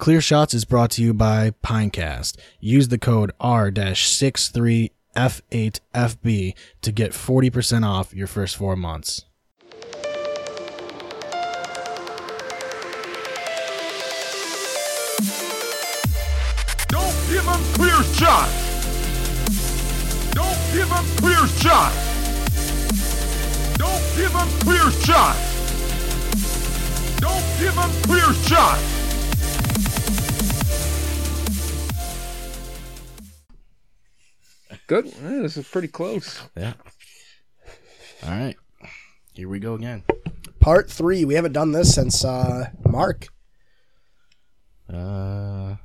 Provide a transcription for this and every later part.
Clear Shots is brought to you by Pinecast. Use the code R-63F8FB to get 40% off your first four months. Don't give him clear shots. Don't give him clear shots. Don't give him clear shots. Don't give him clear shots. Good. Yeah, this is pretty close. Yeah. All right. Here we go again. Part three. We haven't done this since uh, Mark. Uh,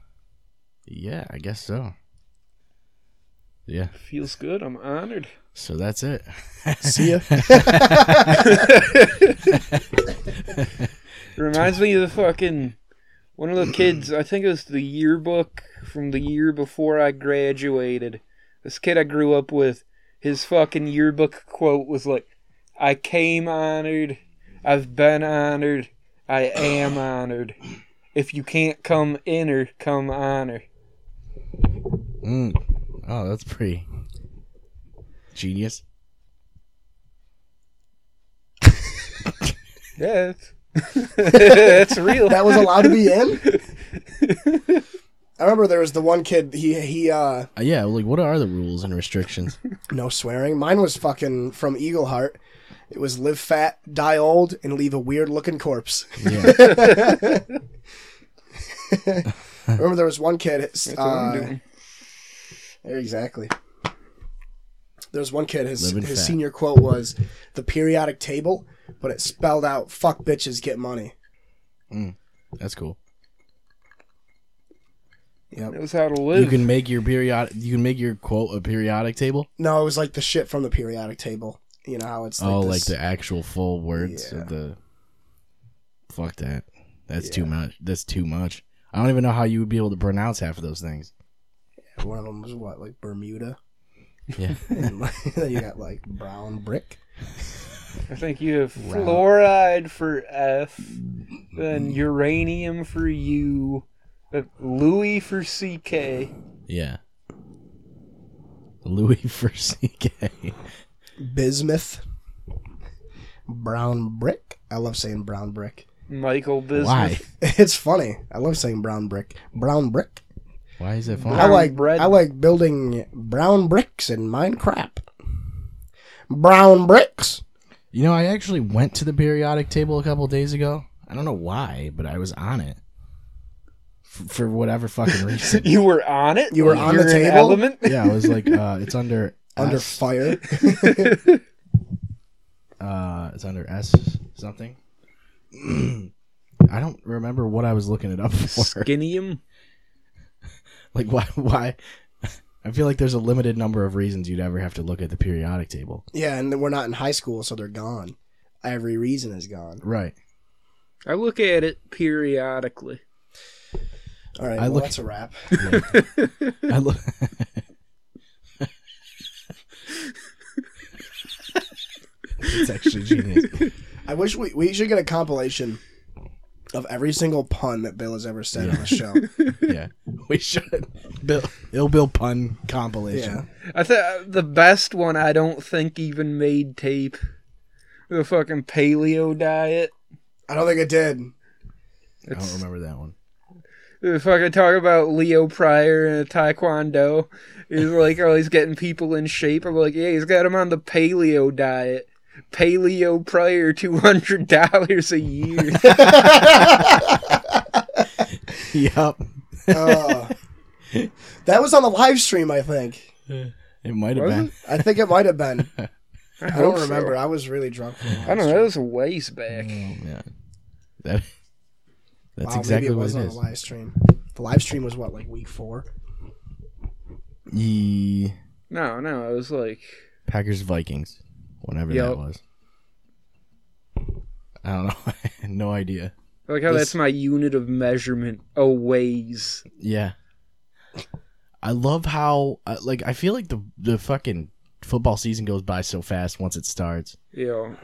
yeah, I guess so. Yeah. Feels good. I'm honored. So that's it. See ya. It reminds me of the fucking one of the kids. I think it was the yearbook from the year before I graduated. This kid I grew up with, his fucking yearbook quote was like, "I came honored, I've been honored, I am honored. If you can't come inner, come honor." Mm. Oh, that's pretty genius. Yeah, it's, it's real. that was allowed to be in. I remember there was the one kid. He he. uh Uh, yeah, like what are the rules and restrictions? No swearing. Mine was fucking from Eagle Heart. It was live fat, die old, and leave a weird looking corpse. Yeah. remember there was one kid. That's what I'm Uh, doing. exactly. There was one kid. His Living his fat. senior quote was the periodic table, but it spelled out "fuck bitches, get money." that's cool. Yep. Knows how to live. You can make your periodic. You can make your quote a periodic table. No, it was like the shit from the periodic table. You know how it's like oh, this- like the actual full words Yeah. of the. Fuck that. That's too much. That's too much. I don't even know how you would be able to pronounce half of those things. one of them was what like Bermuda, Yeah. and like, you got like brown brick. I think you have fluoride for F, then mm-hmm. uranium for U, then Louis for CK. yeah. Louis for CK. bismuth, brown brick. I love saying brown brick. Michael Bismuth. Why? It's funny. I love saying brown brick. Brown brick. Why is it funny? I like bread. I like building brown bricks in Minecraft. Brown bricks. You know, I actually went to the periodic table a couple days ago. I don't know why, but I was on it F- for whatever fucking reason. You were on it. You were on the You're an table? Element. yeah, I was like, uh, it's under Under S. fire. Uh, it's under S something. I don't remember what I was looking it up for. Skinnium. Like, why? Why? I feel like there's a limited number of reasons you'd ever have to look at the periodic table. yeah, and we're not in high school, so they're gone. Every reason is gone. Right. I look at it periodically. All right, I well, look- that's a wrap. I look. it's actually genius. I wish we we should get a compilation of every single pun that Bill has ever said on the show. Yeah, we should. Bill, Ill Bill pun compilation. yeah. I think uh, the best one I don't think even made tape. The fucking paleo diet. I don't think it did. I don't remember that one. The fucking talk about Leo Pryor and Taekwondo. He's like, oh, he's getting people in shape. I'm like, yeah, he's got him on the paleo diet. Paleo Pryor, two hundred dollars a year. Yep. Uh, that was on the live stream, I think. It might have been. it? I think it might have been. I, I don't so. remember. I was really drunk. For the I don't know. That was a ways back. Oh man, that. That's Wow, exactly maybe it what was it on is. the live stream. The live stream was what, like week four? Ye No, no, it was like Packers Vikings, whatever that was. I don't know. I had no idea. like how This- that's my unit of measurement. Oh, ways. Yeah. I love how uh, like I feel like the the fucking football season goes by so fast once it starts. You know,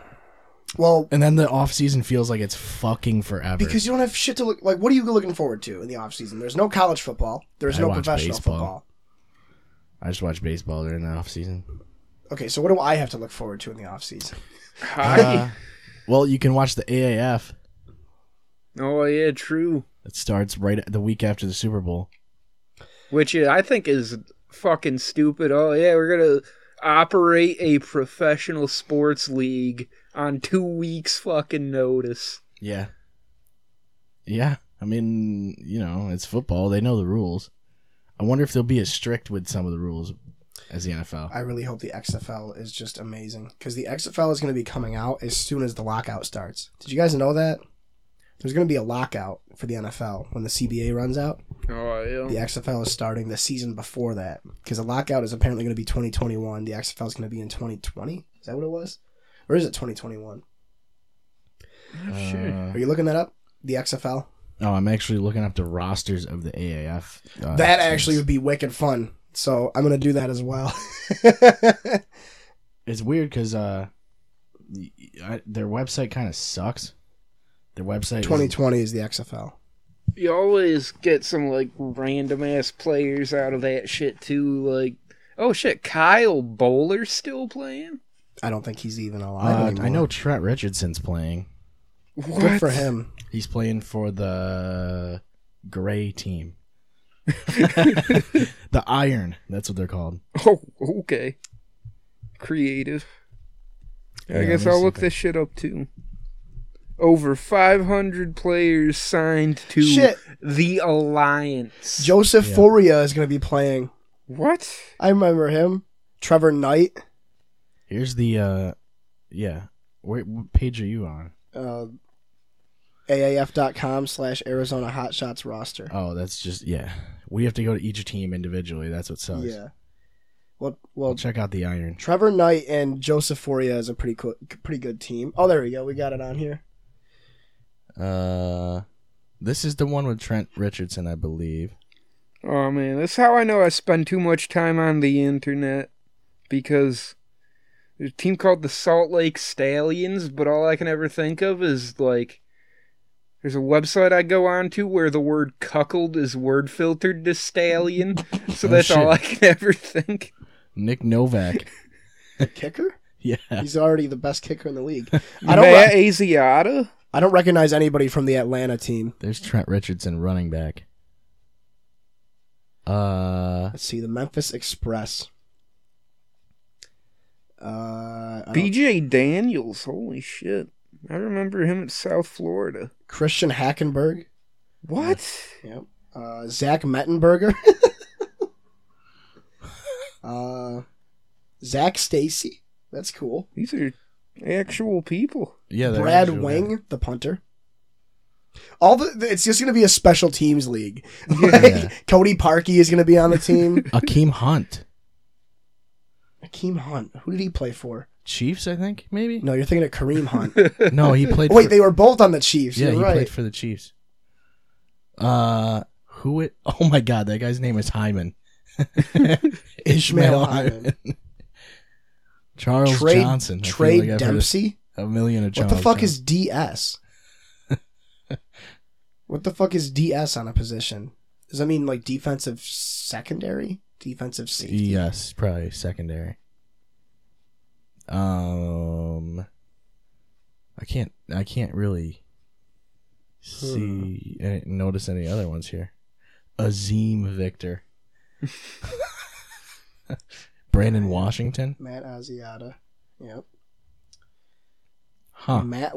Well, And then the off season feels like it's fucking forever. because you don't have shit to look like. What are you looking forward to in the off season? There's no college football. There's I no watch professional baseball. football. I just watch baseball during the off season. Okay, so what do I have to look forward to in the off season? Hi. Well, you can watch the AAF. oh yeah, true. It starts right the week after the Super Bowl. Which uh, I think is fucking stupid. Oh yeah, we're gonna operate a professional sports league on two weeks fucking notice. Yeah. Yeah. I mean, you know, it's football. They know the rules. I wonder if they'll be as strict with some of the rules as the NFL. I really hope the XFL is just amazing because the XFL is going to be coming out as soon as the lockout starts. Did you guys know that? There's going to be a lockout for the NFL when the CBA runs out. Oh yeah. The. XFL is starting the season before that because the lockout is apparently going to be 2021. The XFL is going to be in 2020. Is that what it was? Or is it 2021? sure. Uh, Are you looking that up? The XFL? oh, I'm actually looking up the rosters of the AAF. Uh, that teams. actually would be wicked fun. So I'm going to do that as well. it's weird because uh, y- I, their website kind of sucks. Their website. is- 2020 is the XFL. You always get some like random ass players out of that shit too. Like, oh shit, Kyle Boller's still playing. I don't think he's even alive Uh, anymore. I know Trent Richardson's playing. Good for him. He's playing for the gray team. the Iron. That's what they're called. Oh, okay. Creative. I Yeah, guess let me I'll see look if I- this shit up too. Over 500 players signed to Shit. the Alliance. Joseph Yeah. Fauria is going to be playing. what? I remember him. Trevor Knight. Here's the. uh Yeah. Where, what page are you on? Uh, AAF.com slash Arizona Hotshots roster. Oh, that's just yeah. We have to go to each team individually. That's what sucks. yeah. Well, well, Check out the Iron. Trevor Knight and Joseph Fauria is a pretty cool, pretty good team. Oh, there we go. We got it on here. Uh, this is the one with Trent Richardson, I believe. Oh man, that's how I know I spend too much time on the internet because there's a team called the Salt Lake Stallions, but all I can ever think of is like there's a website I go on to where the word cuckold is word filtered to stallion, so Oh, that's all I can ever think. Nick Novak. Kicker? yeah. He's already the best kicker in the league. I don't. Matt Re- Asiata? I don't recognize anybody from the Atlanta team. There's Trent Richardson running back. Uh, Let's see the Memphis Express. Uh, BJ Daniels, holy shit. I remember him at South Florida. Christian Hackenberg. What? Yep. Uh, Zach Mettenberger. uh, Zach Stacy. That's cool. These are actual people. yeah. Brad actually- Wing, the punter. All the it's just gonna be a special teams league. Yeah. Like, Cody Parkey is gonna be on the team. Akeem Hunt. Akeem Hunt. Who did he play for? Chiefs, I think, maybe. No, you're thinking of Kareem Hunt. No, he played. Oh, wait, for, they were both on the Chiefs. yeah, You're he right. played for the Chiefs. Uh, who it? Oh my God, that guy's name is Hyman. Ishmael Hyman. Charles Trey, Johnson. I Trey like Dempsey. A million of Charles. What the fuck Johnson. is DS? what the fuck is DS on a position? Does that mean like defensive secondary? Defensive safety? Yes, probably secondary. Um, I can't. I can't really see any, notice any other ones here. Azeem Victor, Brandon Washington, Matt Asiata. Yep. huh? Matt.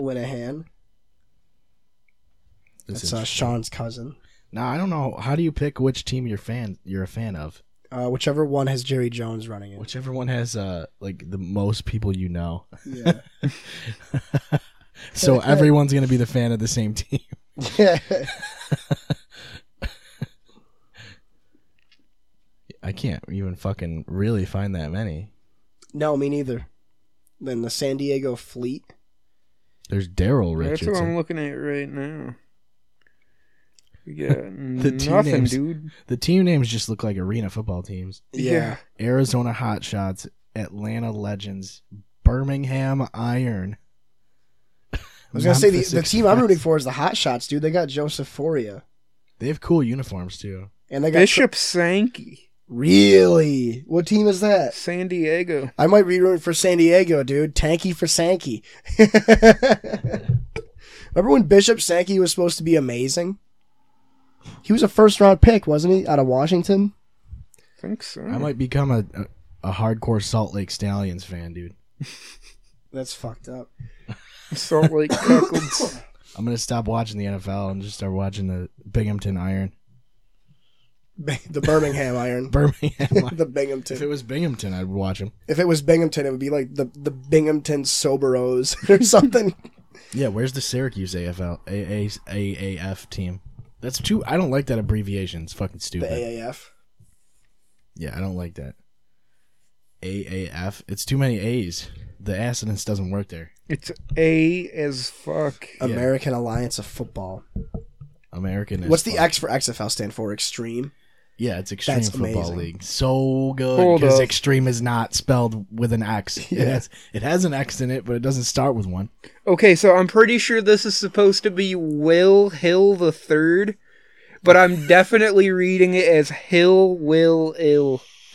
This That's uh, Sean's cousin. now I don't know. How do you pick which team you're fan? You're a fan of? Uh, whichever one has Jerry Jones running it. Whichever one has uh like the most people you know. Yeah. so everyone's gonna be the fan of the same team. yeah. I can't even fucking really find that many. No, me neither. Then the San Diego Fleet. There's Daryl Richardson. That's what I'm looking at right now. We got The team nothing, names- dude. The team names just look like arena football teams. Yeah. Arizona Hotshots, Atlanta Legends, Birmingham Iron. I was gonna say the, the team I'm rooting for is the Hot Shots, dude. They got Joseph Fauria, They have cool uniforms too. and they got Bishop Sankey, Really? What team is that? San Diego. I might be rooting for San Diego, dude. Tanky for Sankey. Remember when Bishop Sankey was supposed to be amazing? He was a first round pick, wasn't he, out of Washington? I think so. I might become a, a a hardcore Salt Lake Stallions fan, dude. That's fucked up. Salt Lake Cuckolds. I'm gonna stop watching the NFL and just start watching the Binghamton Iron. The Birmingham Iron. Birmingham. the Binghamton. if it was Binghamton, I'd watch him. If it was Binghamton, it would be like the, the Binghamton Soberos or something. Yeah, where's the Syracuse AFL A- A- AAF team? That's too. I don't like that abbreviation. It's fucking the stupid. AAF. yeah, I don't like that. AAF. It's too many A's. The assonance doesn't work there. It's A as fuck. American Alliance of Football. American. is What's the fuck. X for XFL stand for? Extreme? Yeah, it's Extreme That's Football amazing. League. So good Hold because up. Extreme is not spelled with an X. It, Yeah. has, it has an X in it, but it doesn't start with one. Okay, so I'm pretty sure this is supposed to be Will Hill the Third, but I'm definitely reading it as Hill Will Ill.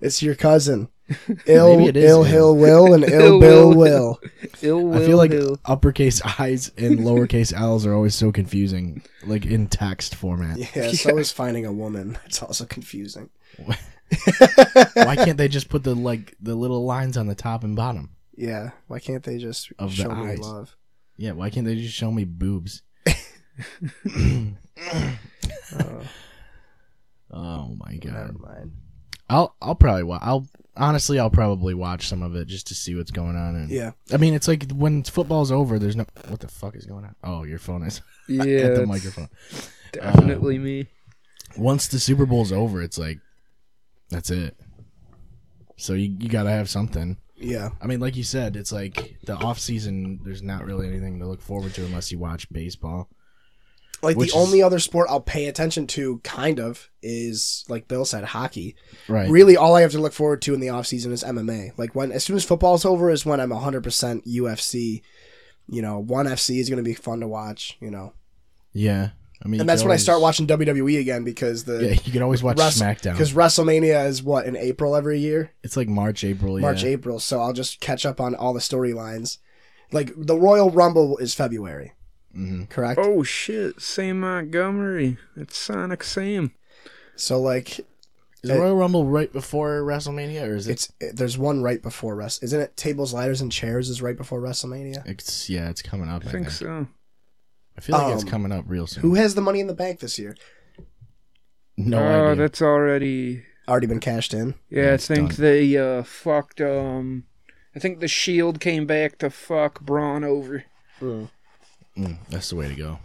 it's your cousin. Ill, Maybe it is Ill Ill. Hill Will and Ill Ill Bill Will. Will. Ill Will I feel like Hill. uppercase I's and lowercase L's are always so confusing, like in text format. Yeah, so is finding a woman. It's also confusing. Why can't they just put the like the little lines on the top and bottom? Yeah, why can't they just Of the show me eyes. love? Yeah, why can't they just show me boobs? Uh, Oh my god. never god. mind. I'll I'll probably wa- I'll honestly I'll probably watch some of it just to see what's going on. And Yeah, I mean, it's like when football's over, there's no what the fuck is going on. Oh, your phone is Yeah, at the microphone. definitely um, me. Once the Super Bowl's over, it's like that's it. So you you gotta have something. yeah. I mean, like you said, it's like the off season. There's not really anything to look forward to unless you watch baseball. Like Which the is- only other sport I'll pay attention to, kind of, is like Bill said, hockey. Right. Really, all I have to look forward to in the off season is MMA. Like when, as soon as football's over, is when I'm 100 percent UFC. You know, one FC is going to be fun to watch. You know, Yeah. I mean, and that's when I start watching WWE again because the Yeah, you can always watch SmackDown. because WrestleMania is what in April every year. It's like March, April. March, yeah. April. So I'll just catch up on all the storylines. Like the Royal Rumble is February, Mhm. correct? Oh shit, Sam Montgomery. It's Sonic Sam. So like Is Royal Rumble right before WrestleMania, or is it? it's it, there's one right before rest. Isn't it? Tables, ladders, and chairs is right before WrestleMania. It's yeah, it's coming up. I I think think. so. I feel like it's Um, coming up real soon. Who has the Money in the Bank this year? no oh, idea. that's already. Already been cashed in. Yeah, I think done. they uh fucked um. I think the Shield came back to fuck Braun over. Mm, that's the way to go.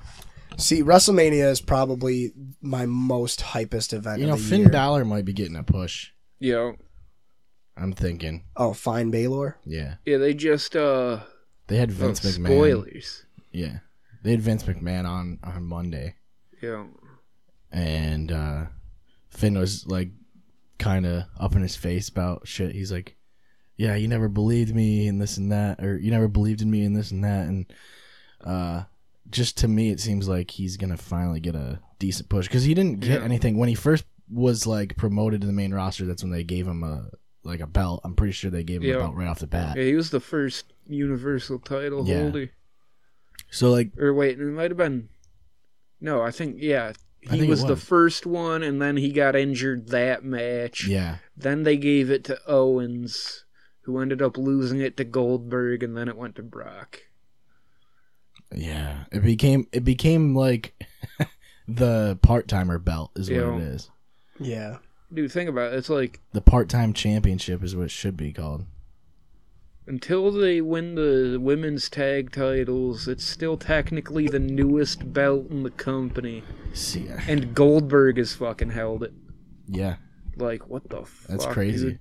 See, WrestleMania is probably my most hypest event You know, of the Finn year. Balor might be getting a push. Yeah, I'm thinking. oh, Finn Balor. Yeah, yeah, they just uh. they had Oh, Vince McMahon. spoilers. Yeah, they had Vince McMahon on on Monday, Yeah. and uh Finn was like kind of up in his face about shit. He's like, "Yeah, you never believed me and this and that, or you never believed in me and this and that." And uh, just to me, it seems like he's gonna finally get a decent push because he didn't get Yeah. anything when he first was like promoted to the main roster. That's when they gave him a like a belt. I'm pretty sure they gave him Yeah. a belt right off the bat. Yeah, he was the first Universal title Yeah. holder. So like, Or wait, it might have been. No, I think yeah. He think it was, the first one, and then he got injured that match. yeah, Then they gave it to Owens, who ended up losing it to Goldberg, and then it went to Brock. Yeah, it became it became like the part timer belt is what Yeah. it is. Yeah. Dude, think about it. It's like The part time championship is what it should be called. until they win the women's tag titles, it's still technically the newest belt in the company, See, and Goldberg has fucking held it. yeah, Like what the fuck? that's crazy. dude?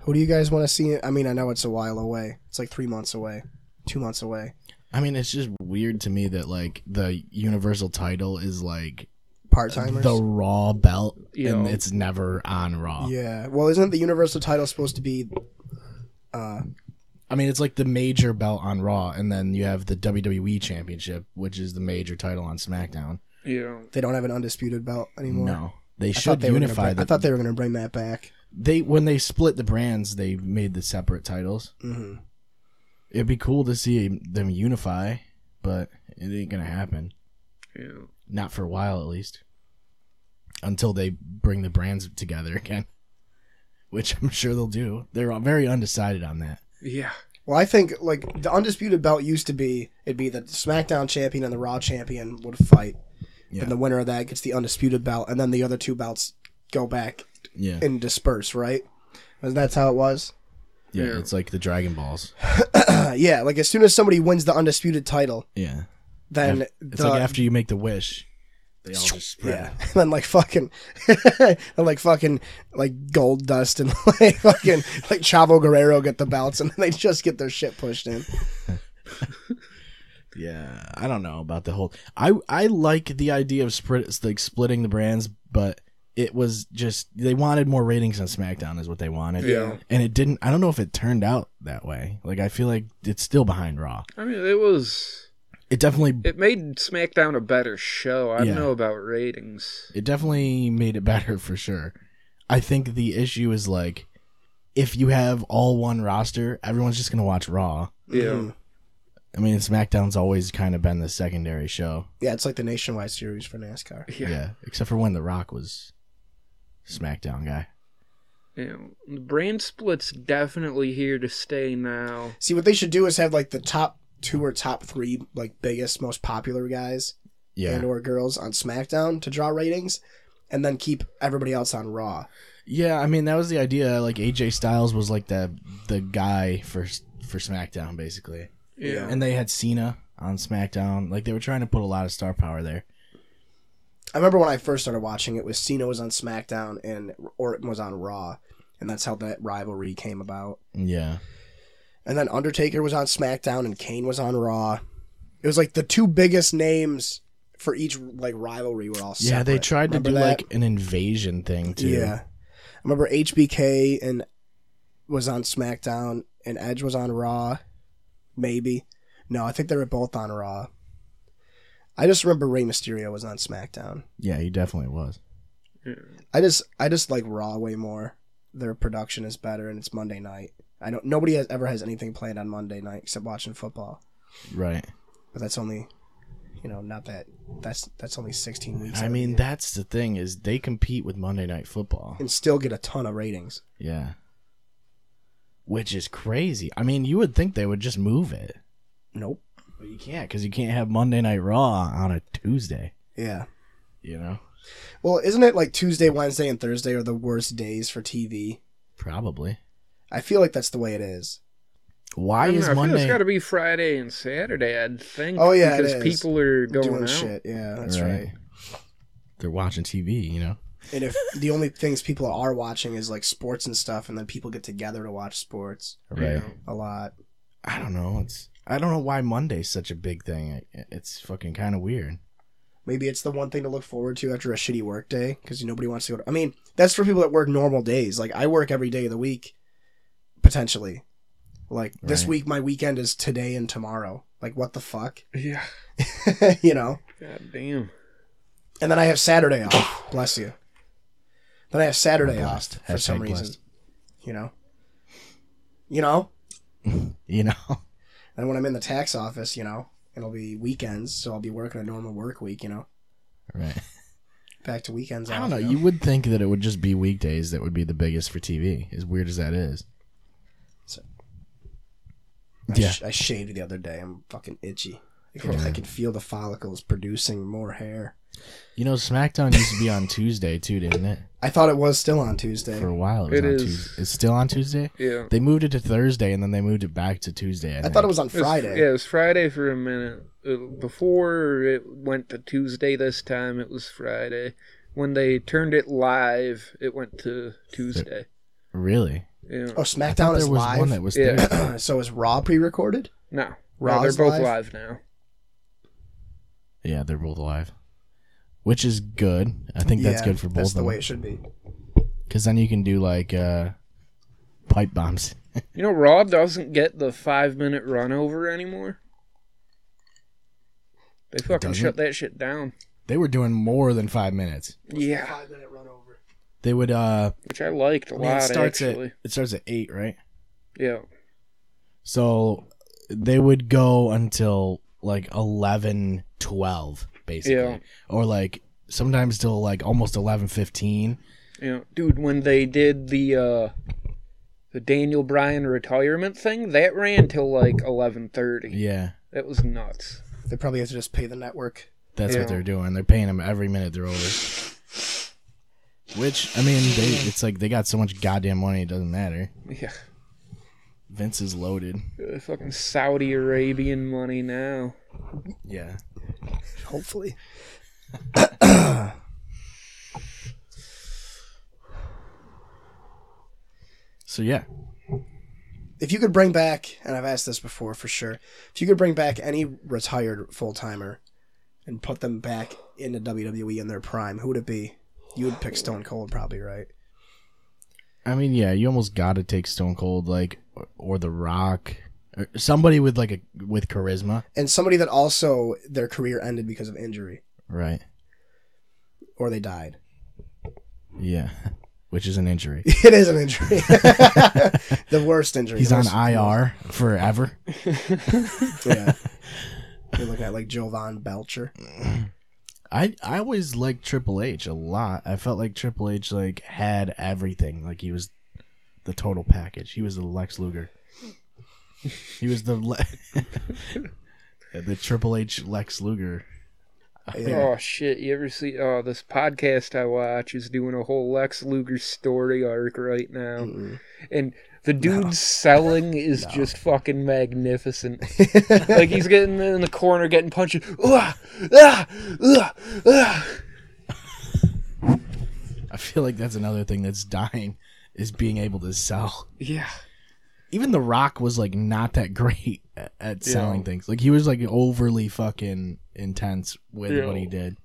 Who do you guys want to see? I mean, I know it's a while away. It's like three months away, two months away. I mean, it's just weird to me that like the universal title is like Part timers. the Raw belt, Yeah. and it's never on Raw. Yeah. Well, isn't the Universal title supposed to be? Uh, I mean, it's like the major belt on Raw, and then you have the WWE Championship, which is the major title on SmackDown. Yeah. They don't have an undisputed belt anymore. No, they I should they were unify. bring- the, I thought they were going to bring that back. they when they split the brands, they made the separate titles. hmm It'd be cool to see them unify, but it ain't gonna happen. Yeah. Not for a while, at least. Until they bring the brands together again, which I'm sure they'll do. They're very undecided on that. Yeah. Well, I think like the undisputed belt used to be it'd be the SmackDown champion and the Raw champion would fight, Yeah. and the winner of that gets the undisputed belt, and then the other two belts go back Yeah, and disperse. Right? And that's how it was. Yeah, Yeah. it's like the Dragon Balls. Yeah, like as soon as somebody wins the undisputed title, Yeah, then it's the, like after you make the wish, they all just spread. yeah, and then like fucking, and like fucking like gold dust and like fucking like Chavo Guerrero get the belts, and then they just get their shit pushed in. Yeah, I don't know about the whole. I I like the idea of split like splitting the brands, but it was just they wanted more ratings on SmackDown is what they wanted. Yeah. and it didn't. I don't know if it turned out that way. Like I feel like it's still behind Raw. I mean, it was. It definitely It made SmackDown a better show. I Yeah. don't know about ratings. it definitely made it better for sure. I think the issue is like if you have all one roster, everyone's just gonna watch Raw. Yeah. Mhm. I mean, SmackDown's always kind of been the secondary show. Yeah, it's like the nationwide series for NASCAR. Yeah. yeah except for when The Rock was SmackDown guy. Yeah. The brand split's definitely here to stay now. See, what they should do is have like the top two or top three like biggest, most popular guys Yeah. and or girls on SmackDown to draw ratings, and then keep everybody else on Raw. Yeah, I mean that was the idea. Like AJ Styles was like the the guy for for SmackDown basically, Yeah. and they had Cena on SmackDown. Like they were trying to put a lot of star power there. I remember when I first started watching it was Cena was on SmackDown and Orton was on Raw, and that's how that rivalry came about. Yeah, And then Undertaker was on SmackDown and Kane was on Raw. It was like the two biggest names for each like rivalry were all yeah. They separate. tried to Remember do that? like an invasion thing too. Yeah. I remember HBK and was on SmackDown and Edge was on Raw. Maybe. No, I think they were both on Raw. I just remember Rey Mysterio was on SmackDown. yeah, he definitely was. I just I just like Raw way more. Their production is better and it's Monday night. I don't nobody has ever has anything planned on Monday night except watching football. Right. But that's only you know, not that that's that's only 16 weeks. I out of the mean year. that's the thing is they compete with Monday Night Football. and still get a ton of ratings. Yeah. Which is crazy. I mean, you would think they would just move it, Nope. But you can't because you can't have Monday Night Raw on a Tuesday. Yeah. You know, Well, isn't it like Tuesday, Wednesday, and Thursday are the worst days for TV? probably. I feel like that's the way it is. Why I don't is know, I feel Monday? it's got to be Friday and Saturday, I'd think. Oh, yeah, because is. people are going Doing out. shit. Yeah, that's right. They're watching TV, you know. And if the only things people are watching is like sports and stuff, and then people get together to watch sports Right. a lot. I don't know. It's I don't know why Monday's such a big thing. It's fucking kind of weird. Maybe it's the one thing to look forward to after a shitty work day because nobody wants to go to. I mean, that's for people that work normal days. Like I work every day of the week, potentially. Like this Right. week, my weekend is today and tomorrow. Like what the fuck, Yeah. you know? God damn. And then I have Saturday off. Bless you. Then I have Saturday off blessed. for some Hashtag reason. blessed. You know. You know. You know. And when I'm in the tax office, you know, it'll be weekends, so I'll be working a normal work week. You know, right. back to weekends. I don't know. you would think that it would just be weekdays that would be the biggest for TV. As weird as that is. I, Yeah. sh- I shaved the other day. I'm fucking itchy. I can, I can feel the follicles producing more hair. You know, SmackDown used to be on Tuesday too, didn't it? I thought it was still on Tuesday. For a while, it was It on is. Tuesday. It's still on Tuesday. Yeah. They moved it to Thursday, and then they moved it back to Tuesday. I, I thought it was on It was- Friday. yeah, it was Friday for a minute. Uh, Before it went to Tuesday this time, it was Friday. When they turned it live, it went to Tuesday. really. Yeah. Oh, I thought SmackDown is there was live. one that was Yeah. Thursday. so is Raw pre-recorded? No. no they're both live? live, now. Yeah, they're both live, which is good. I think that's Yeah, good for both That's of the them. way it should be. Because then you can do like uh, pipe bombs. You know, Raw doesn't get the five minute run over anymore. They fucking doesn't? shut that shit down. They were doing more than five minutes. Yeah, Five minute run over. They would uh which I liked a I mean, lot it starts actually. at it starts at eight, right? Yeah, So they would go until like 11, 12, basically. Yeah. Or like sometimes till like almost eleven fifteen. yeah, dude. When they did the uh the Daniel Bryan retirement thing, that ran till like eleven thirty. Yeah. That was nuts. They probably have to just pay the network. That's Yeah. what they're doing. They're paying them every minute they're over. Which I mean, they it's like they got so much goddamn money it doesn't matter. Yeah, Vince is loaded. uh, fucking Saudi Arabian money now. Yeah. Hopefully. So yeah. If you could bring back, and I've asked this before for sure, if you could bring back any retired full timer and put them back into WWE in their prime, who would it be? You would pick Stone Cold, probably, right? I mean, yeah, you almost got to take Stone Cold, like, or, or The Rock, somebody with like a with charisma, And somebody that also their career ended because of injury, right? or they died. Yeah, which is an injury. It is an injury. the worst injury. He's on IR forever. Yeah. You're looking at like Jovan Belcher. I I always liked Triple H a lot. I felt like Triple H like had everything. Like he was the total package. He was the Lex Luger. He was the Le- the Triple H Lex Luger. Yeah. Oh shit! You ever see? Oh, this podcast I watch is doing a whole Lex Luger story arc right now, Mm-mm. and the dude's selling is just fucking magnificent. like he's getting in the corner, getting punched. Ah, ah, ah, ah. I feel like that's another thing that's dying is being able to sell. Yeah, Even The Rock was like not that great at, at selling Yeah. things. Like he was like overly fucking intense with Yeah. what he did.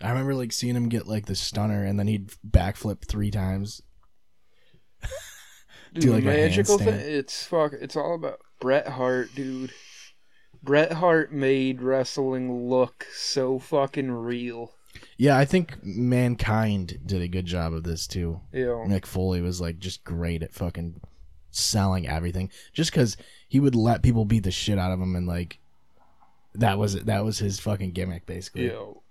I remember like seeing him get like the stunner and then he'd backflip three times. dude, Do, like, magical thing. It's fuck. It's all about Bret Hart, dude. Bret Hart made wrestling look so fucking real. Yeah, I think Mankind did a good job of this too. Yeah. Mick Foley was like just great at fucking selling everything. Just because he would let people beat the shit out of him and like that was that was his fucking gimmick basically. you know.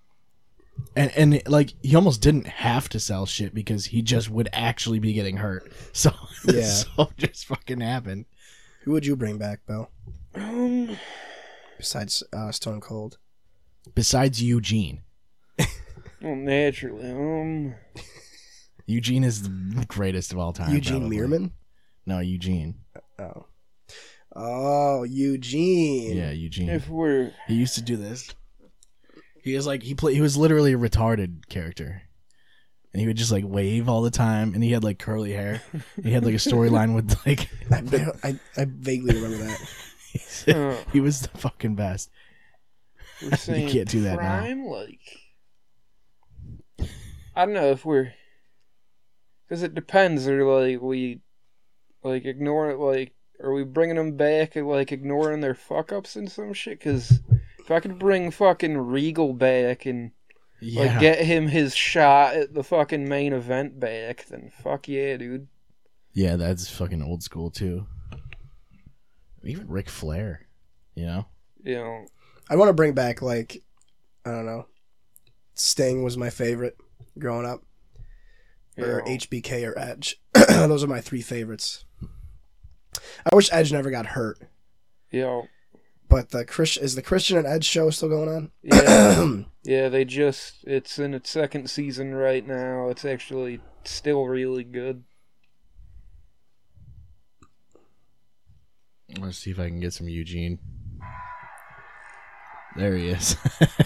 And and like he almost didn't have to sell shit because he just would actually be getting hurt. So Yeah. so it just fucking happened. Who would you bring back, Bill? Um, Besides uh, Stone Cold. Besides Eugene. well, naturally, um, Eugene is the greatest of all time. Eugene probably. Meerman? No, Eugene. Oh. Oh, Eugene. Yeah, Eugene. if we're He used to do this. He was like he play, he was literally a retarded character. And he would just like wave all the time and he had like curly hair. he had like a storyline with like I, I, I vaguely remember that. uh, he was the fucking best. we're saying can't do that now. prime, like I don't know if we're because it depends. Or like we like ignore it. Like are we bringing them back like ignoring their fuck ups and some shit? Because if I could bring fucking Regal back and Yeah. like get him his shot at the fucking main event back, then fuck yeah, dude. yeah, that's fucking old school too. Even Ric Flair, you know? You know, I want to bring back, like, I don't know. Sting was my favorite growing up. You Or know. HBK or Edge. Those are my three favorites. I wish Edge never got hurt. Yeah. But the Chris is the Christian and Edge show still going on? yeah. Yeah, they just it's in its second season right now. It's actually still really good. Let's see if I can get some Eugene. There he is.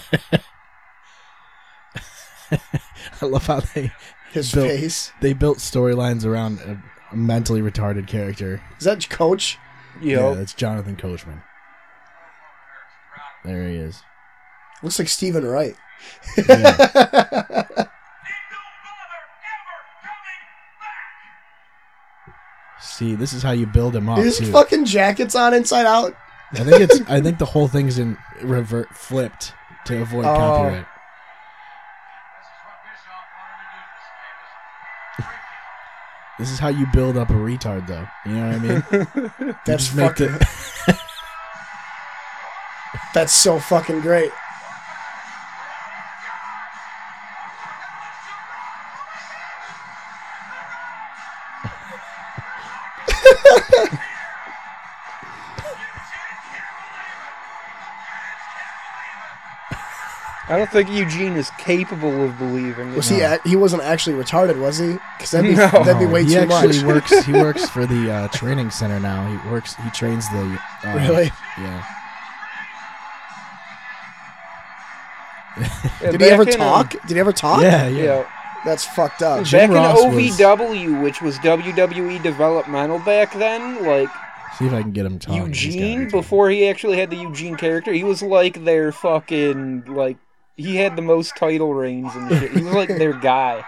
I love how they His Bill- face. they built storylines around a, a mentally retarded character. Is that Coach? Yeah, Yo, that's Jonathan Coachman. There he is. Looks like Steven Wright. Yeah. See, this is how you build him up His too. fucking jacket's on inside out. I think it's. I think the whole thing's in revert flipped to avoid Oh. copyright. This is how you build up a retard, though. You know what I mean? That's fucking. the- That's so fucking great. I don't think Eugene is capable of believing Was it. he? ac- He wasn't actually retarded, was he? Because that'd be No. that'd be way he too actually much. works. He works for the uh, training center now. He works. He trains the. Uh, Really? Yeah. Yeah, Did he ever back in, um, talk? Did he ever talk? Yeah, yeah. Yeah. That's fucked up. Jim back Ross in was- OVW, which was WWE developmental back then, like See if I can get him talking. Eugene, before he actually had the Eugene character, he was like their fucking like he had the most title reigns and shit. He was like their guy.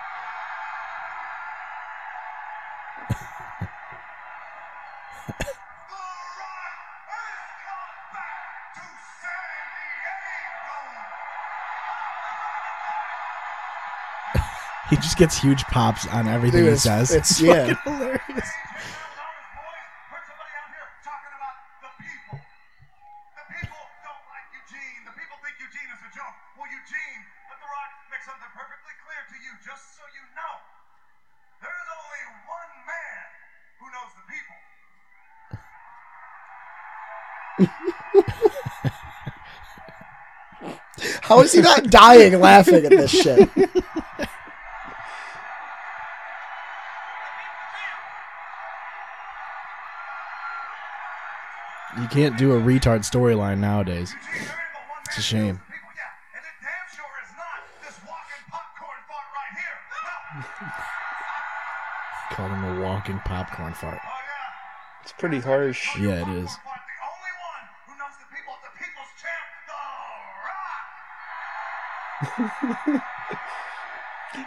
He just gets huge pops on everything Dude, he it's, says. it's yeah. fucking hilarious. How is he not dying laughing at this shit? You can't do a retard storyline nowadays. Eugene, there ain't but one It's a shame. who knows the people, yeah, and it damn sure is not this walking popcorn fart right here. No. Call him a walking popcorn fart. It's pretty harsh. Yeah, it is.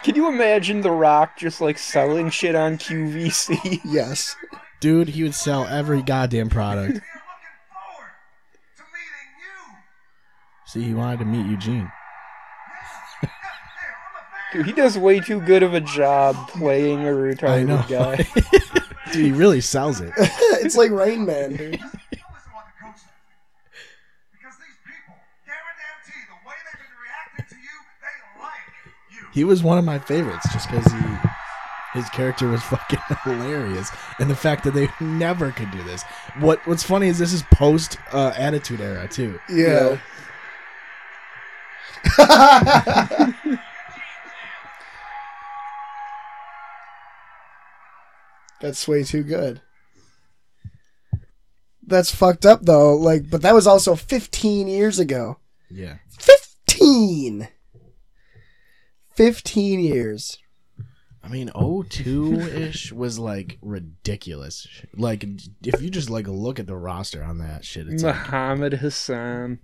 Can you imagine The Rock just like selling shit on QVC? Yes. Dude, he would sell every goddamn product. We are looking forward to meeting you. See, he wanted to meet Eugene. Yeah, I'm a fan. Dude, he does way too good of a job playing a retarded know. guy. Dude, he really sells it. it's like Rain Man, dude. Don't listen to what the coach says. Because these people, guarantee the way they've been reacting to you, they like you. He was one of my favorites just because he. His character was fucking hilarious, and the fact that they never could do this. What What's funny is this is post uh, Attitude Era too. Yeah. That's way too good. That's fucked up though. Like, but that was also 15 years ago. Yeah, 15. 15 years. I mean, 02 ish was like ridiculous. Like, if you just like look at the roster on that shit, it's like, Muhammad Hassan.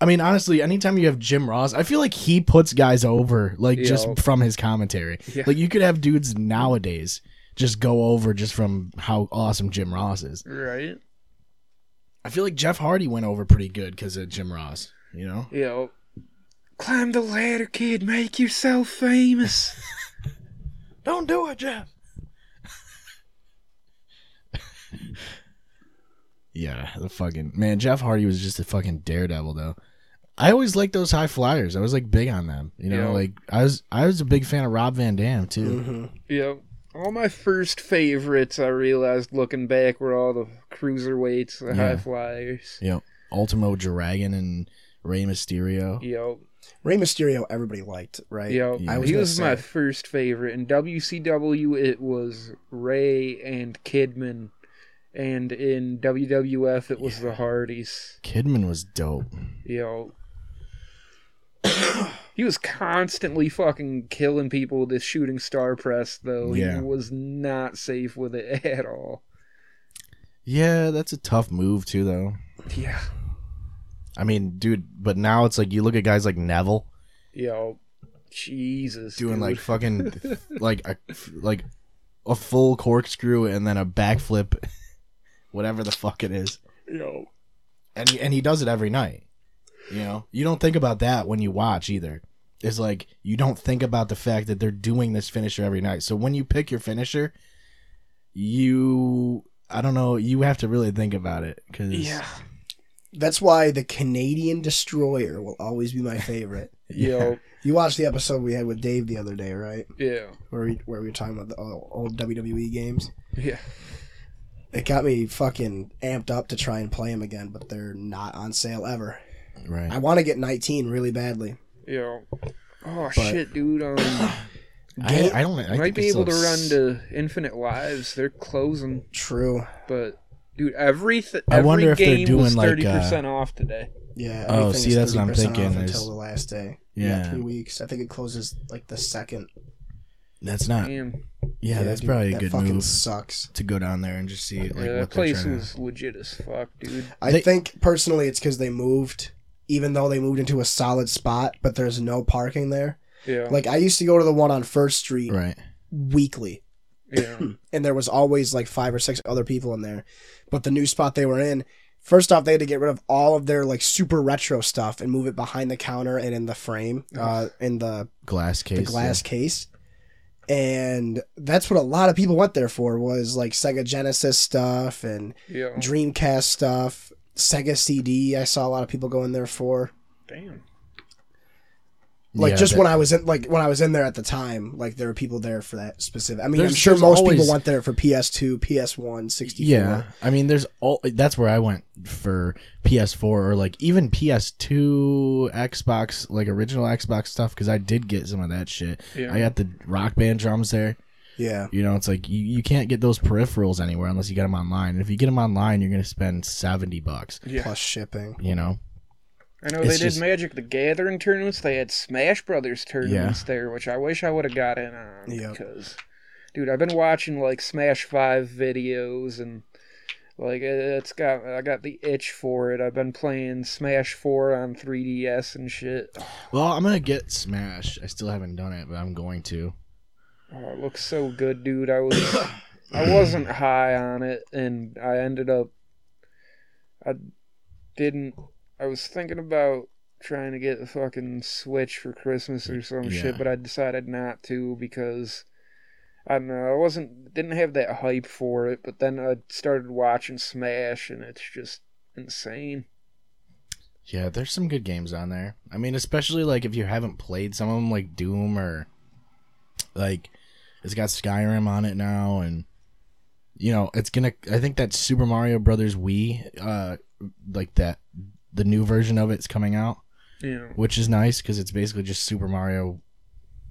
I mean, honestly, anytime you have Jim Ross, I feel like he puts guys over, like just from his commentary. Yeah. Like, you could have dudes nowadays just go over just from how awesome Jim Ross is. Right? I feel like Jeff Hardy went over pretty good because of Jim Ross. You know, Yo. Climb the ladder, kid. Make yourself famous. don't do it, Jeff. yeah, the fucking man. Jeff Hardy was just a fucking daredevil, though. I always liked those high flyers. I was like big on them. You know, Yeah. like I was. I was a big fan of Rob Van Dam too. hmm Yep. All my first favorites, I realized looking back, were all the cruiserweights, the Yeah. high flyers. You know, Ultimo Dragon and Rey Mysterio. Yo, Rey Mysterio, everybody liked, right? yo, Yeah. I was he gonna was my say. first favorite. In WCW, it was Rey and Kidman, and in WWF, it was the Hardys. Kidman was dope. Yo. he was constantly fucking killing people with his shooting star press, though. Yeah. He was not safe with it at all. Yeah, that's a tough move too, though. Yeah. I mean, dude, but now it's like you look at guys like Neville Yo. Jesus. doing dude. like fucking like a, like a full corkscrew and then a backflip, whatever the fuck it is. Yo. And he, and he does it every night. You know, you don't think about that when you watch either. It's like you don't think about the fact that they're doing this finisher every night. So when you pick your finisher, you I don't know, you have to really think about it cuz Yeah. That's why the Canadian Destroyer will always be my favorite. Yo. You watched the episode we had with Dave the other day, right? Yeah. Where we where we were talking about the old old WWE games. Yeah. It got me fucking amped up to try and play them again, but they're not on sale ever. right. I want to get 19 really badly. Yeah. Oh But- shit, dude. Um, I, I don't I might be able to run s- to Infinite Lives. They're closing, True. but dude, every th- I every wonder if they're game doing, was like, uh, thirty percent off today. Yeah. Oh, everything see, is that's what I'm 30% thinking off is- until the last day. Yeah. three weeks. I think it closes like the second. That's not Damn. Yeah, that's dude, probably a that good fucking move sucks. to go down there and just see like yeah, what that place trying to legit as fuck, dude. I They- think personally it's because they moved, even though they moved into a solid spot, but there's no parking there. Yeah. Like I used to go to the one on First Street Right. weekly, yeah. and there was always like five or six other people in there. But the new spot they were in, first off, they had to get rid of all of their like super retro stuff and move it behind the counter and in the frame, uh, in the Glass case. the glass case. And that's what a lot of people went there for was like Sega Genesis stuff and Yeah. Dreamcast stuff, Sega CD. I saw a lot of people going there for. Damn. Like Yeah, just that- when I was in like when I was in there at the time, like there were people there for that specific. I mean, I'm sure most always- people went there for PS2, PS1, 64. Yeah, I mean, there's all. That's where I went for PS4 or like even PS2, Xbox, like original Xbox stuff because I did get some of that shit. Yeah. I got the Rock Band drums there. Yeah. You know, it's like you, you can't get those peripherals anywhere unless you get them online. And if you get them online, you're gonna spend seventy bucks. Yeah. Plus shipping. You know, I know they did just- Magic the Gathering tournaments. They had Smash Brothers tournaments there, which I wish I would have got in on Yep. because, dude, I've been watching like Smash Five videos and like it's got I got the itch for it. I've been playing Smash Four on 3DS and shit. well, I'm gonna get Smash. I still haven't done it, but I'm going to. Oh, it looks so good, dude. I was I wasn't high on it, and I ended up I didn't. I was thinking about trying to get a fucking Switch for Christmas or some Yeah. shit, but I decided not to because I don't know. I wasn't didn't have that hype for it. But then I started watching Smash, and it's just insane. Yeah, there's some good games on there. I mean, especially like if you haven't played some of them, like Doom or like it's got Skyrim on it now, and you know it's gonna. I think that Super Mario Brothers Wii, uh, like that, the new version of it's coming out, You know. which is nice because it's basically just Super Mario,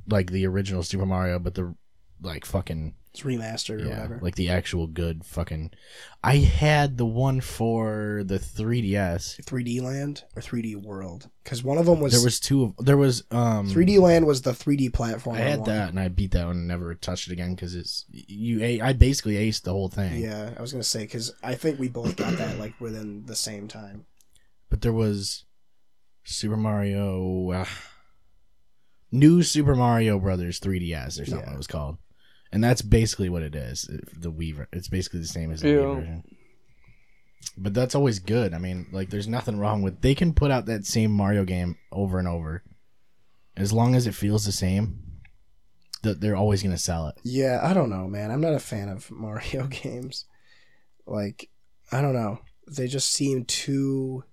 like the original Super Mario, but the like fucking It's remastered or yeah, whatever. like the actual good fucking. I had the one for the 3DS. 3D Land or 3D World because one of them was, There was two. Of, there was um 3D Land was the 3D platform. I had that and I beat that one and never touched it again because it's you. a- I basically aced the whole thing. Yeah, I was gonna say because I think we both got that like within the same time. But there was Super Mario, uh, New Super Mario Brothers 3DS or something Yeah. it was called, and that's basically what it is. The Weaver, It's basically the same as the Yeah. Wii version. But that's always good. I mean, like, there's nothing wrong with. They can put out that same Mario game over and over, as long as it feels the same. That they're always gonna sell it. Yeah, I don't know, man. I'm not a fan of Mario games. Like, I don't know. They just seem too.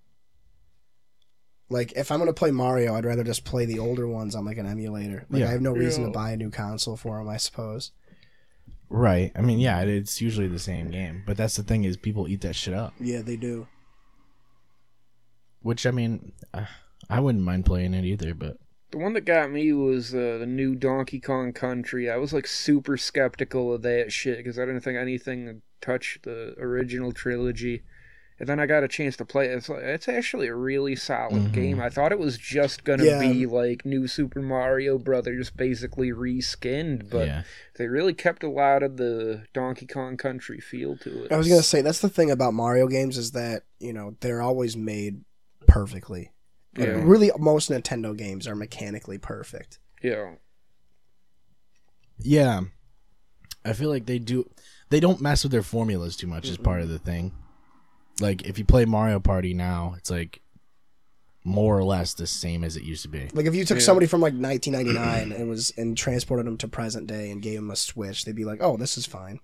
Like, if I'm gonna play Mario, I'd rather just play the older ones on like an emulator. Like, Yeah. I have no reason to buy a new console for them. I suppose. Right. I mean, yeah, it's usually the same game, but that's the thing is people eat that shit up. Yeah, they do. Which I mean, uh, I wouldn't mind playing it either, but The one that got me was uh, the new Donkey Kong Country. I was like super skeptical of that shit because I didn't think anything would touch the original trilogy. And then I got a chance to play it. It's, like, it's actually a really solid Mhm. game. I thought it was just gonna Yeah. be like new Super Mario Brothers, basically reskinned, but yeah, they really kept a lot of the Donkey Kong Country feel to it. I was gonna say that's the thing about Mario games is that you know they're always made perfectly. Like, Yeah. Really, most Nintendo games are mechanically perfect. yeah, yeah. I feel like they do. They don't mess with their formulas too much. Is part of the thing. Like if you play Mario Party now, it's like more or less the same as it used to be. Like if you took Yeah. somebody from like 1999 and was and transported them to present day and gave them a Switch, they'd be like, "Oh, this is fine."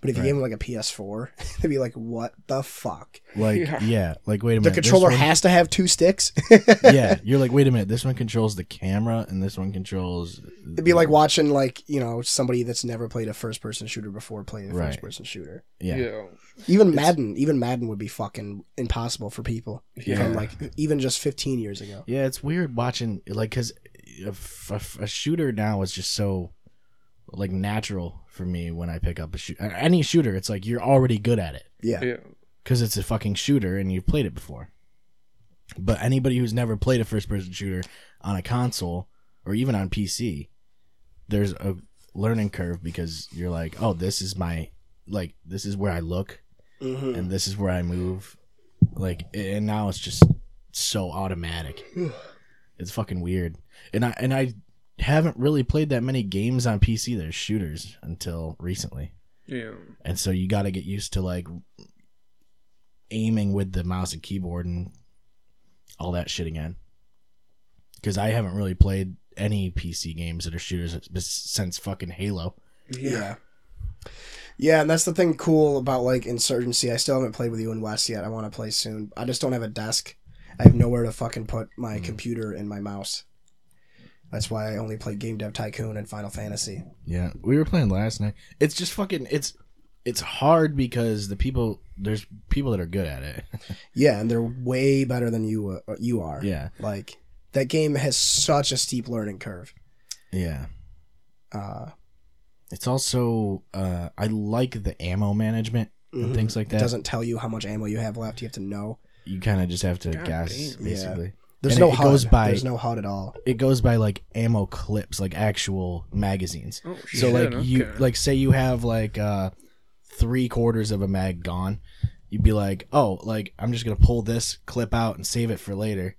But if you Right. gave them like a PS4, they'd be like, "What the fuck?" Like Yeah. yeah, like wait a The minute. The controller one- has to have two sticks. yeah, you're like wait a minute. This one controls the camera, and this one controls. It'd be like watching like you know somebody that's never played a first person shooter before play a Right. first person shooter. yeah. Yeah. Even Madden, even Madden would be fucking impossible for people Yeah. from like even just 15 years ago. Yeah, it's weird watching like because a shooter now is just so like natural for me when I pick up a shoot any shooter. It's like you're already good at it Yeah, Yeah. because it's a fucking shooter and you've played it before. But anybody who's never played a first person shooter on a console or even on PC, there's a learning curve because you're like, oh, this is my like this is where I look hmm and this is where I move. Like, and now it's just so automatic. it's fucking weird. And I and I haven't really played that many games on PC that are shooters until recently. Yeah. And so you got to get used to like aiming with the mouse and keyboard and all that shit again. Because I haven't really played any PC games that are shooters since fucking Halo. yeah, yeah, and that's the thing cool about like Insurgency. I still haven't played with you in Wes yet. I want to play soon. I just don't have a desk. I have nowhere to fucking put my mm. computer and my mouse. That's why I only play Game Dev Tycoon and Final Fantasy. Yeah, we were playing last night. It's just fucking. It's it's hard because the people there's people that are good at it. Yeah, and they're way better than you uh, you are. yeah, Like that game has such a steep learning curve. yeah. Uh, It's also uh I like the ammo management and mhm. things like that. It doesn't tell you how much ammo you have left. You have to know. you kind of just have to God guess damn. basically. There's And no it HUD. goes by- There's no HUD at all. It goes by like ammo clips, like actual magazines. Oh, shit. So like you like say you have like uh three quarters of a mag gone, you'd be like, oh, like I'm just gonna pull this clip out and save it for later,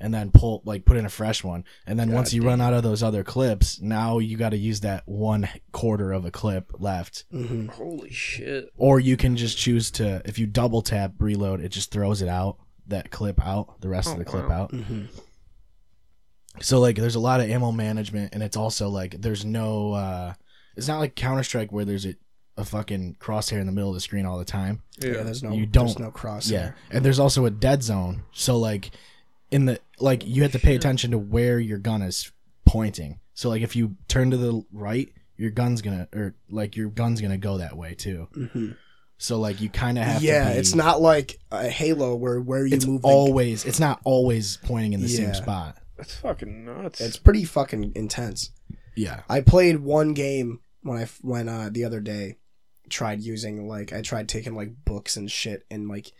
and then pull like put in a fresh one, and then once you run out of those other clips, now you got to use that one quarter of a clip left, hmm Holy shit. or you can just choose to if you double tap reload, it just throws it out that clip out, the rest Oh, of the clip wow. out. hmm So like there's a lot of ammo management and it's also like there's no uh it's not like Counter Strike where there's a, a fucking crosshair in the middle of the screen all the time. Yeah. Yeah. there's no. You don't- no cross. Yeah. And there's also a dead zone. So like in the like you have to pay Shit. attention to where your gun is pointing. So like if you turn to the right, your gun's gonna or like your gun's gonna go that way too. hmm So like you kind of have Yeah, to be, it's not like a Halo where where you it's move. always it's not always pointing in the Yeah. same spot. That's fucking nuts. It's pretty fucking intense. Yeah. I played one game when I when uh the other day tried using like I tried taking like books and shit and like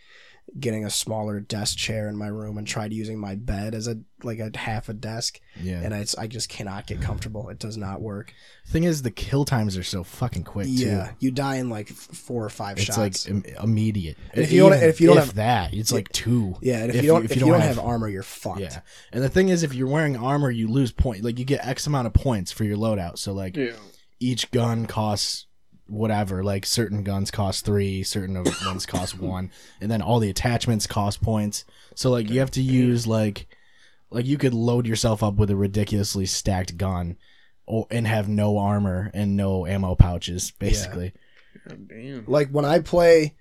getting a smaller desk chair in my room and tried using my bed as a like a half a desk Yeah. and I, I just cannot get comfortable. It does not work. Thing is the kill times are so fucking quick too. Yeah, you die in like four or five it's shots. like im- immediate. And if you don't- if you don't if have- that, it's like two. yeah, and if, you don't if, you don't, have, armor, you're fucked. yeah. And the thing is, if you're wearing armor, you lose point. Like you get X amount of points for your loadout. So like yeah. each gun costs whatever. Like certain guns cost three, certain of ones cost one, and then all the attachments cost points. So like you have to use like like you could load yourself up with a ridiculously stacked gun. Or, and have no armor and no ammo pouches, basically. God damn. Like when I play,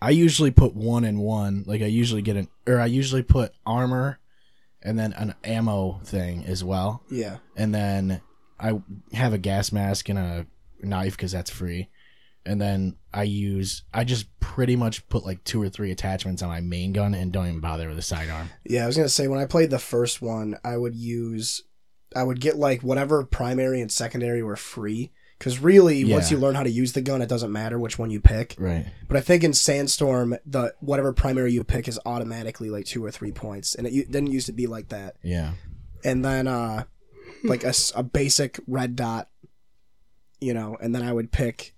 I usually put one in one. Like I usually get an, or I usually put armor, and then an ammo thing as well, yeah, and then I have a gas mask and a knife because that's free, and then I use I just pretty much put like two or three attachments on my main gun and don't even bother with the sidearm. yeah. I was gonna say when I played the first one, I would use, I would get like whatever primary and secondary were free. Because really, once you learn how to use the gun, it doesn't matter which one you pick. Right. But I think in Sandstorm, the whatever primary you pick is automatically like two or three points, and it didn't used to be like that. Yeah. And then uh, like a, a basic red dot, you know, and then I would pick.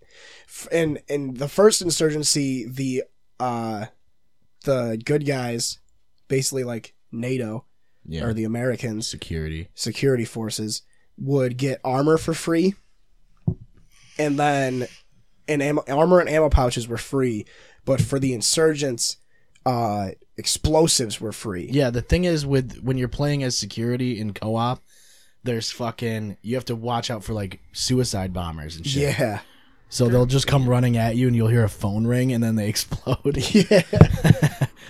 and In the first insurgency, the uh, the good guys, basically like NATO Yeah. or the Americans security. security forces, would get armor for free. and then and ammo, armor and ammo pouches were free, but for the insurgents, uh, explosives were free. Yeah, the thing is with when you're playing as security in co-op, there's fucking you have to watch out for like suicide bombers and shit. Yeah, So they'll just come running at you and you'll hear a phone ring and then they explode. yeah,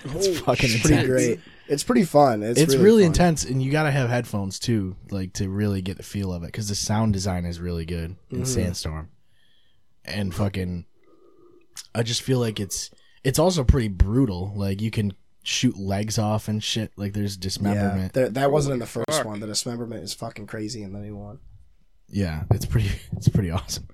it's fucking it's pretty intense. great. It's pretty fun. It's, It's, really, fun. intense and you got to have headphones too like to really get the feel of it cuz the sound design is really good in Mm-hmm. Sandstorm. And fucking I just feel like it's it's also pretty brutal. Like you can shoot legs off and shit. Like there's Yeah, dismemberment. there, that wasn't in the first fuck. one. The dismemberment is fucking crazy in the new one. Yeah, it's pretty it's pretty awesome.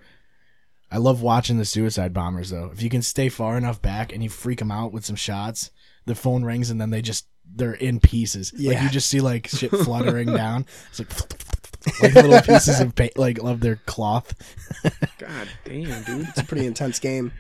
I love watching the suicide bombers though. If you can stay far enough back and you freak them out with some shots, the phone rings and then they just they're in pieces. Like Yeah. you just see like shit fluttering down. It's like like little pieces of paint, like of their cloth. God damn, dude. It's a pretty intense game.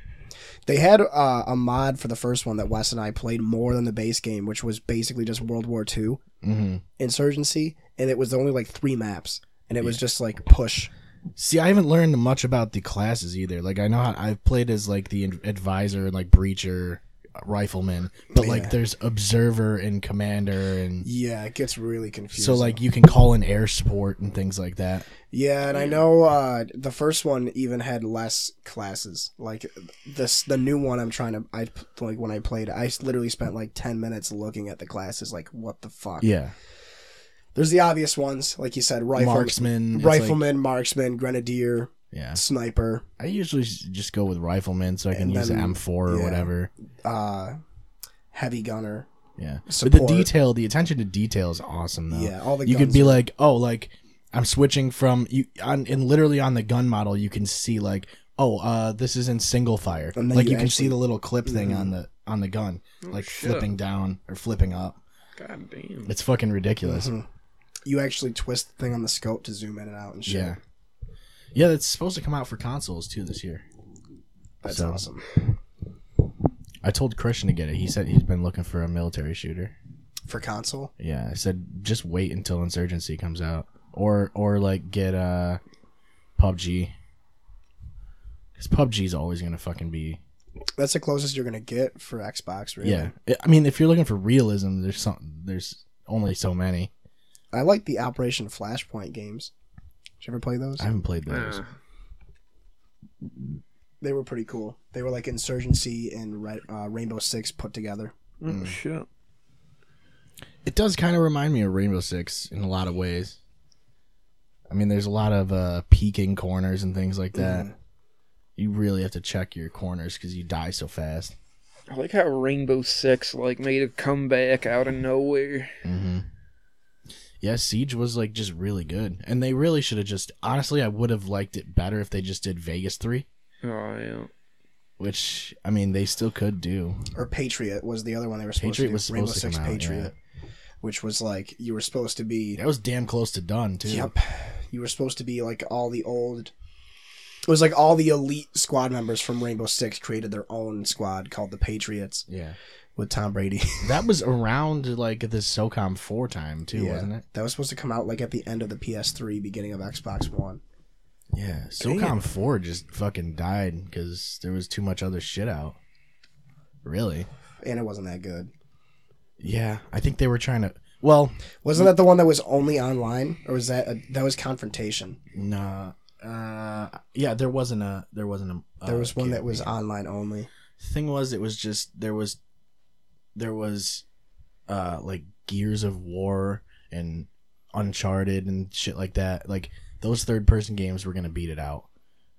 They had uh, a mod for the first one that Wes and I played more than the base game, which was basically just World War II hmm Insurgency, and it was only like three maps, and it was just like push. See, I haven't learned much about the classes either. Like I know how I've played as like the advisor and like breacher, rifleman, but Yeah. like there's observer and commander and Yeah, it gets really confusing. so like you can call in air support and things like that. yeah, and I know uh, the first one even had less classes. Like this, the new one I'm trying to, I like when I played, it, I literally spent like ten minutes looking at the classes. Like, what the fuck? Yeah. There's the obvious ones, like you said, rifle, Marksman, it's like- rifleman, marksman, grenadier, Yeah. sniper, I usually just go with rifleman so I can And use then- an M4 or yeah. whatever. uh, heavy gunner. Yeah. But Support. the detail, the attention to detail is awesome though. Yeah, all the you could guns be are- like, "Oh, like I'm switching from you on and literally on the gun model you can see like, "Oh, uh this is in single fire." And then Like you you, can see actually- Mm-hmm. the little clip thing on the on the gun like shit. flipping down or flipping up. God damn. It's fucking ridiculous. Mhm. You actually twist the thing on the scope to zoom in and out and shit. Yeah. Yeah, that's supposed to come out for consoles too this year. That's So- awesome. I told Christian to get it. He said he's been looking for a military shooter. For console, Yeah, I said just wait until Insurgency comes out, or or like get uh PUBG, because PUBG's always gonna fucking be that's the closest you're gonna get for Xbox. Really. yeah. I- mean, if you're looking for realism, there's some there's only so many. I like the Operation Flashpoint games. Did you ever play those? I haven't played those. Uh, They were pretty cool. They were like Insurgency and Red, uh, Rainbow Six put together. oh, shit. It does kind of remind me of Rainbow Six in a lot of ways. I mean, there's a lot of uh, peeking corners and things like that. Mhm. You really have to check your corners because you die so fast. I like how Rainbow Six like made a comeback out of nowhere. Mm-hmm. Yeah, Siege was like just really good, and they really should have just. Honestly, I would have liked it better if they just did Vegas three, Oh yeah. which I mean they still could do. Or Patriot was the other one they were supposed Patriot to do. was supposed Rainbow to Six out, Patriot, which was like you were supposed to be. That was damn close to done too. Yep. You were supposed to be like all the old. It was like all the elite squad members from Rainbow Six created their own squad called the Patriots Yeah, with Tom Brady. that was around like the SOCOM four time too, wasn't it? That was supposed to come out like at the end of the PS3, beginning of Xbox One. Yeah, SOCOM four just fucking died because there was too much other shit out. Really? And it wasn't that good. Yeah, I think they were trying to. Well, Wasn't that the one that was only online, or was that a, that was Confrontation? nah. Uh, yeah, there wasn't a. There wasn't a. There uh, was one that was online only. thing was it was just there was there was uh like gears of war and uncharted and shit like that like those third person games were gonna beat it out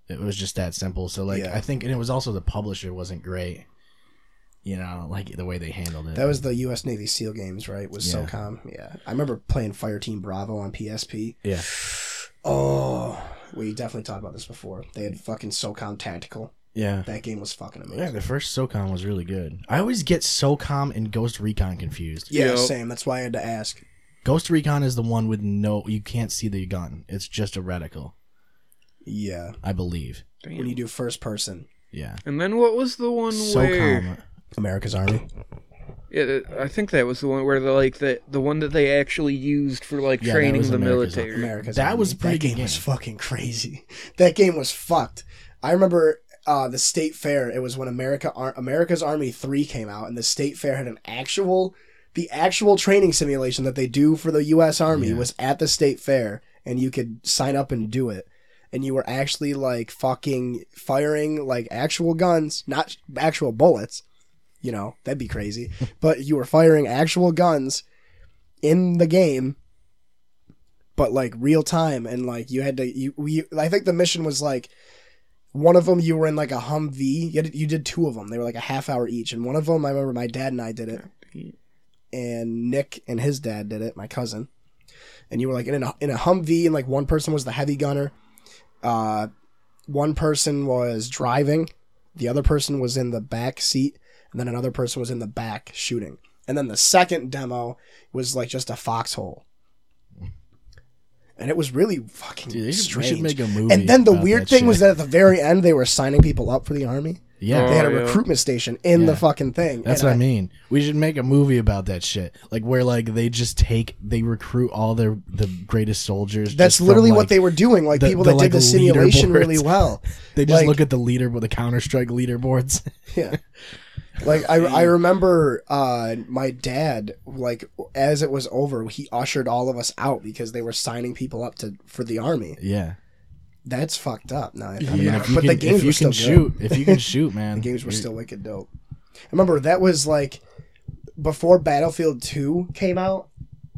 it was just that simple so like Yeah. i think and it was also the publisher wasn't great you know like the way they handled it That was the U.S. Navy SEAL games, right? Was Yeah. SOCOM? Yeah, I remember playing Fireteam Bravo on PSP. yeah Oh, we definitely talked about this before. They had fucking SOCOM Tactical. Yeah That game was fucking amazing. yeah the first socom was really good i always get socom and ghost recon confused Yeah, Yep. same. That's why I had to ask. ghost recon is the one with no you can't see the gun it's just a reticle Yeah, i believe Damn. when you do first person, yeah and then what was the one where SOCOM America's Army. Yeah, I think that was the one where the like the the one that they actually used for like Yeah, training the America's- military. America's That Army. was pretty that good game, was fucking crazy. That game was fucked. I remember uh, the state fair. It was when America Ar- America's Army Three came out, and the state fair had an actual the actual training simulation that they do for the U.S. Army Yeah. was at the state fair, and you could sign up and do it. And you were actually like fucking firing like actual guns, not actual bullets. You know that'd be crazy, but you were firing actual guns in the game but like real time and like you had to you we I think the mission was like one of them you were in like a Humvee. You, had, you did two of them. They were like a half hour each. And one of them I remember my dad and I did it. And Nick and his dad did it my cousin. And you were like in a in a Humvee and like one person was the heavy gunner. Uh one person was driving. The other person was in the back seat. And then another person was in the back shooting. And then the second demo was like just a foxhole and it was really fucking Dude, they should, we strange. should make a movie. and then the about weird that thing shit. was that at the very end they were signing people up for the army. yeah, They had a Oh, yeah. recruitment station in the Yeah. fucking thing. That's And what I mean. We should make a movie about that shit. Like where like they just take they recruit all their the greatest soldiers. That's just from, literally what like- they were doing. Like the- people the, that like, did the simulation leaderboards. really well. They just like- look at the leader with the Counter Strike leaderboards. Yeah. Like I, I remember uh, my dad like as it was over he ushered all of us out because they were signing people up to for the army. yeah. That's fucked up. No, I thought Yeah, if you but can, the games if you were still can good. shoot, if you can shoot, man, The games were you're- still wicked dope. I remember that was like before Battlefield 2 came out,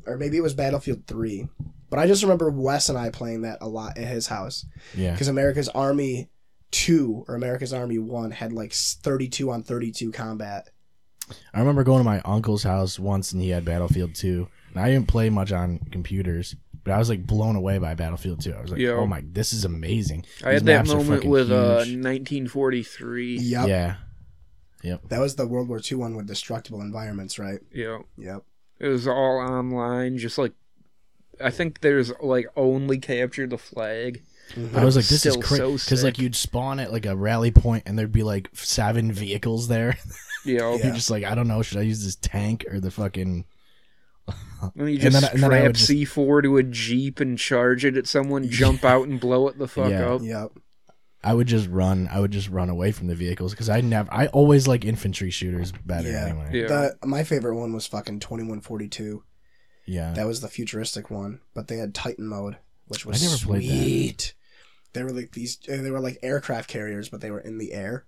or maybe it was Battlefield 3. But I just remember Wes and I playing that a lot at his house Yeah, because America's Army 2 or America's Army 1 had like 32 on 32 combat. I remember going to my uncle's house once and he had Battlefield 2. And I didn't play much on computers, but I was like blown away by Battlefield 2. I was like, Yeah. oh my, this is amazing. I had that moment fucking with uh, huge. 1943. Yep. Yeah, That was the World War II one with destructible environments, right? Yeah, Yep. it was all online. Just like I think there's like only capture the flag. I was like, this is Still crazy. so Because like you'd spawn at like a rally point and there'd be like seven vehicles there. Yeah, Yeah. You're just like, I don't know, should I use this tank or the fucking. and you just then- and then I strap would just- C4 to a jeep and charge it at someone, jump out and blow it the fuck Yeah. up. Yep. I would just run. I would just run away from the vehicles because I never. I always like infantry shooters better Yeah. anyway. Yeah. The, my favorite one was fucking 2142. Yeah. That was the futuristic one, but they had Titan mode, which was I never played that. sweet. They were like these. uh, They were like aircraft carriers, but they were in the air,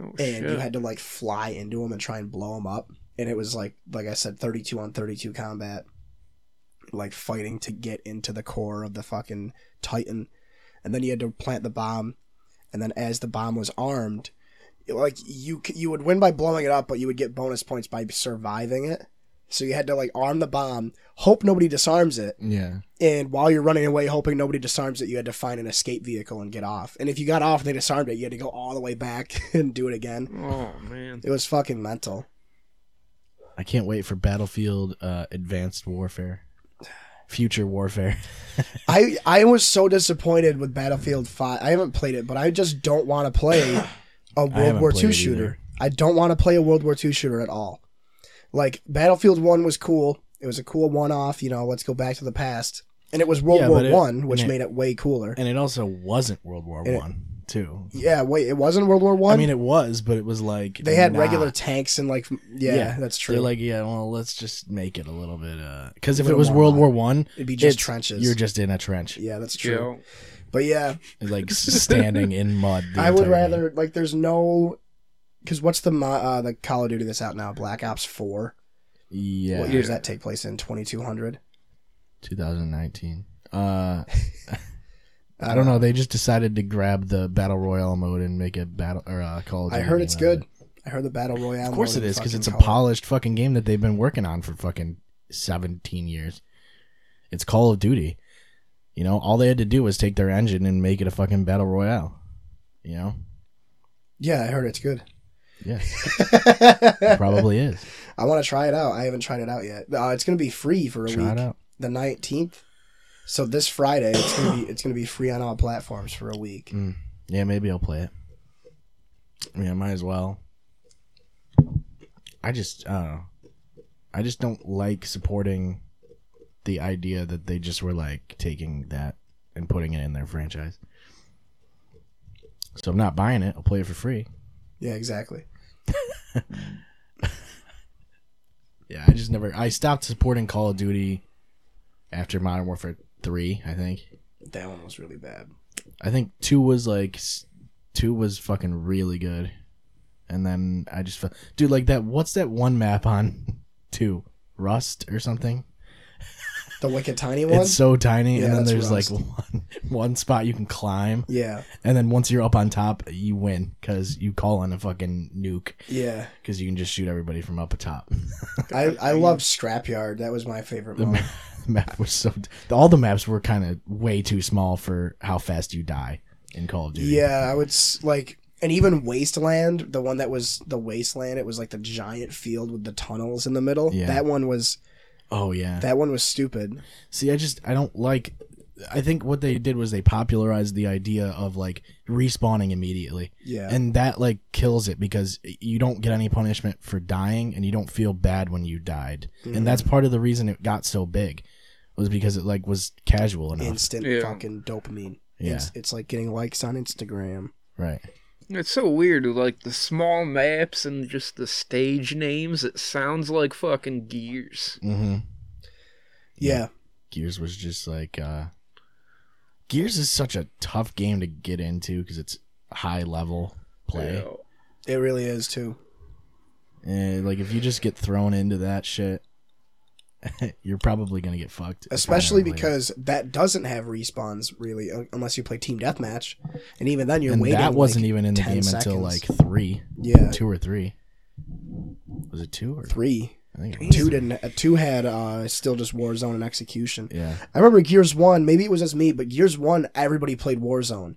Oh, and shit. you had to like fly into them and try and blow them up. And it was like, like I said, thirty-two on thirty-two combat, like fighting to get into the core of the fucking Titan, and then you had to plant the bomb, and then as the bomb was armed, like you you would win by blowing it up, but you would get bonus points by surviving it. So you had to like arm the bomb, hope nobody disarms it, yeah. and while you're running away, hoping nobody disarms it, you had to find an escape vehicle and get off. And if you got off and they disarmed it, you had to go all the way back and do it again. Oh man. It was fucking mental. I can't wait for Battlefield uh, Advanced Warfare, Future Warfare. I I was so disappointed with Battlefield Five. I haven't played it, but I just don't want to play a World War played II shooter. either. I don't want to play a World War II shooter at all. Like Battlefield One was cool. It was a cool one-off. You know, let's go back to the past. And it was World Yeah, War it- One, which and it- made it way cooler. and it also wasn't World War And it- One too. Yeah, wait, it wasn't World War One. I mean, it was, but it was like they had nah. regular tanks and like yeah, that's true. They're like, yeah, well, let's just make it a little bit. Uh, because if it little was more World War One, It'd be just it's- trenches. You're just in a trench, yeah, that's true. Yo. But yeah, like standing in mud. the I would entire game. rather like there's no because what's the uh, the Call of Duty that's out now? Black Ops Four. Yeah, What year does that take place in? Twenty two hundred. 2019. Uh, I don't know. They just decided to grab the battle royale mode and make it battle or uh, Call of Duty. I heard it's good. it. I heard the battle royale. Of course it because it's a polished fucking game that they've been working on for fucking 17 years. It's Call of Duty. You know, all they had to do was take their engine and make it a fucking battle royale. You know, Yeah, I heard it's good. Yeah, it probably is. I want to try it out. I haven't tried it out yet. Uh, it's gonna be free for a Try week, it out. the nineteenth. So this Friday, it's gonna be it's gonna be free on all platforms for a week. Mm. Yeah, maybe I'll play it. Yeah, might as well. I just I don't know. I just don't like supporting the idea that they just were like taking that and putting it in their franchise. So I'm not buying it. I'll play it for free. Yeah, exactly. Yeah, I just never. I stopped supporting Call of Duty after Modern Warfare Three. I think. That one was really bad. I think two was like two was fucking really good, and then I just felt, dude, like that. What's that one map on two? Rust or something? The wicked tiny one. It's so tiny, Yeah, and then that's there's like one one spot you can climb, yeah, and then once you're up on top, you win because you call in a fucking nuke yeah. because you can just shoot everybody from up atop. I I loved Scrapyard. That was my favorite map. the map was so all the maps were kind of way too small for how fast you die in Call of Duty. Yeah, I would s- like, and even Wasteland, the one that was the Wasteland, it was like the giant field with the tunnels in the middle. Yeah. That one was Oh yeah. that one was stupid. See, I just I don't like. I think what they did was they popularized the idea of like respawning immediately, Yeah, and that like kills it because you don't get any punishment for dying, and you don't feel bad when you died, Mm-hmm. and that's part of the reason it got so big, was because it like was casual enough. instant Yeah. fucking dopamine. Yeah. It's, it's like getting likes on Instagram. right. It's so weird, like the small maps and just the stage names. It sounds like fucking Gears. Mm-hmm. Yeah, Gears was just like uh Gears is such a tough game to get into because it's high level play. Yeah. it really is too. And like if you just get thrown into that shit, you're probably gonna get fucked. Especially because that doesn't have respawns really, uh, unless you play team deathmatch, and even then you're and waiting. that wasn't like, even in the 10 game until like three, yeah two or three. Was it two or three. I think it was Two didn't. Uh, two had uh, still just Warzone and execution. Yeah, I remember Gears One. Maybe it was just me, but Gears One, everybody played Warzone.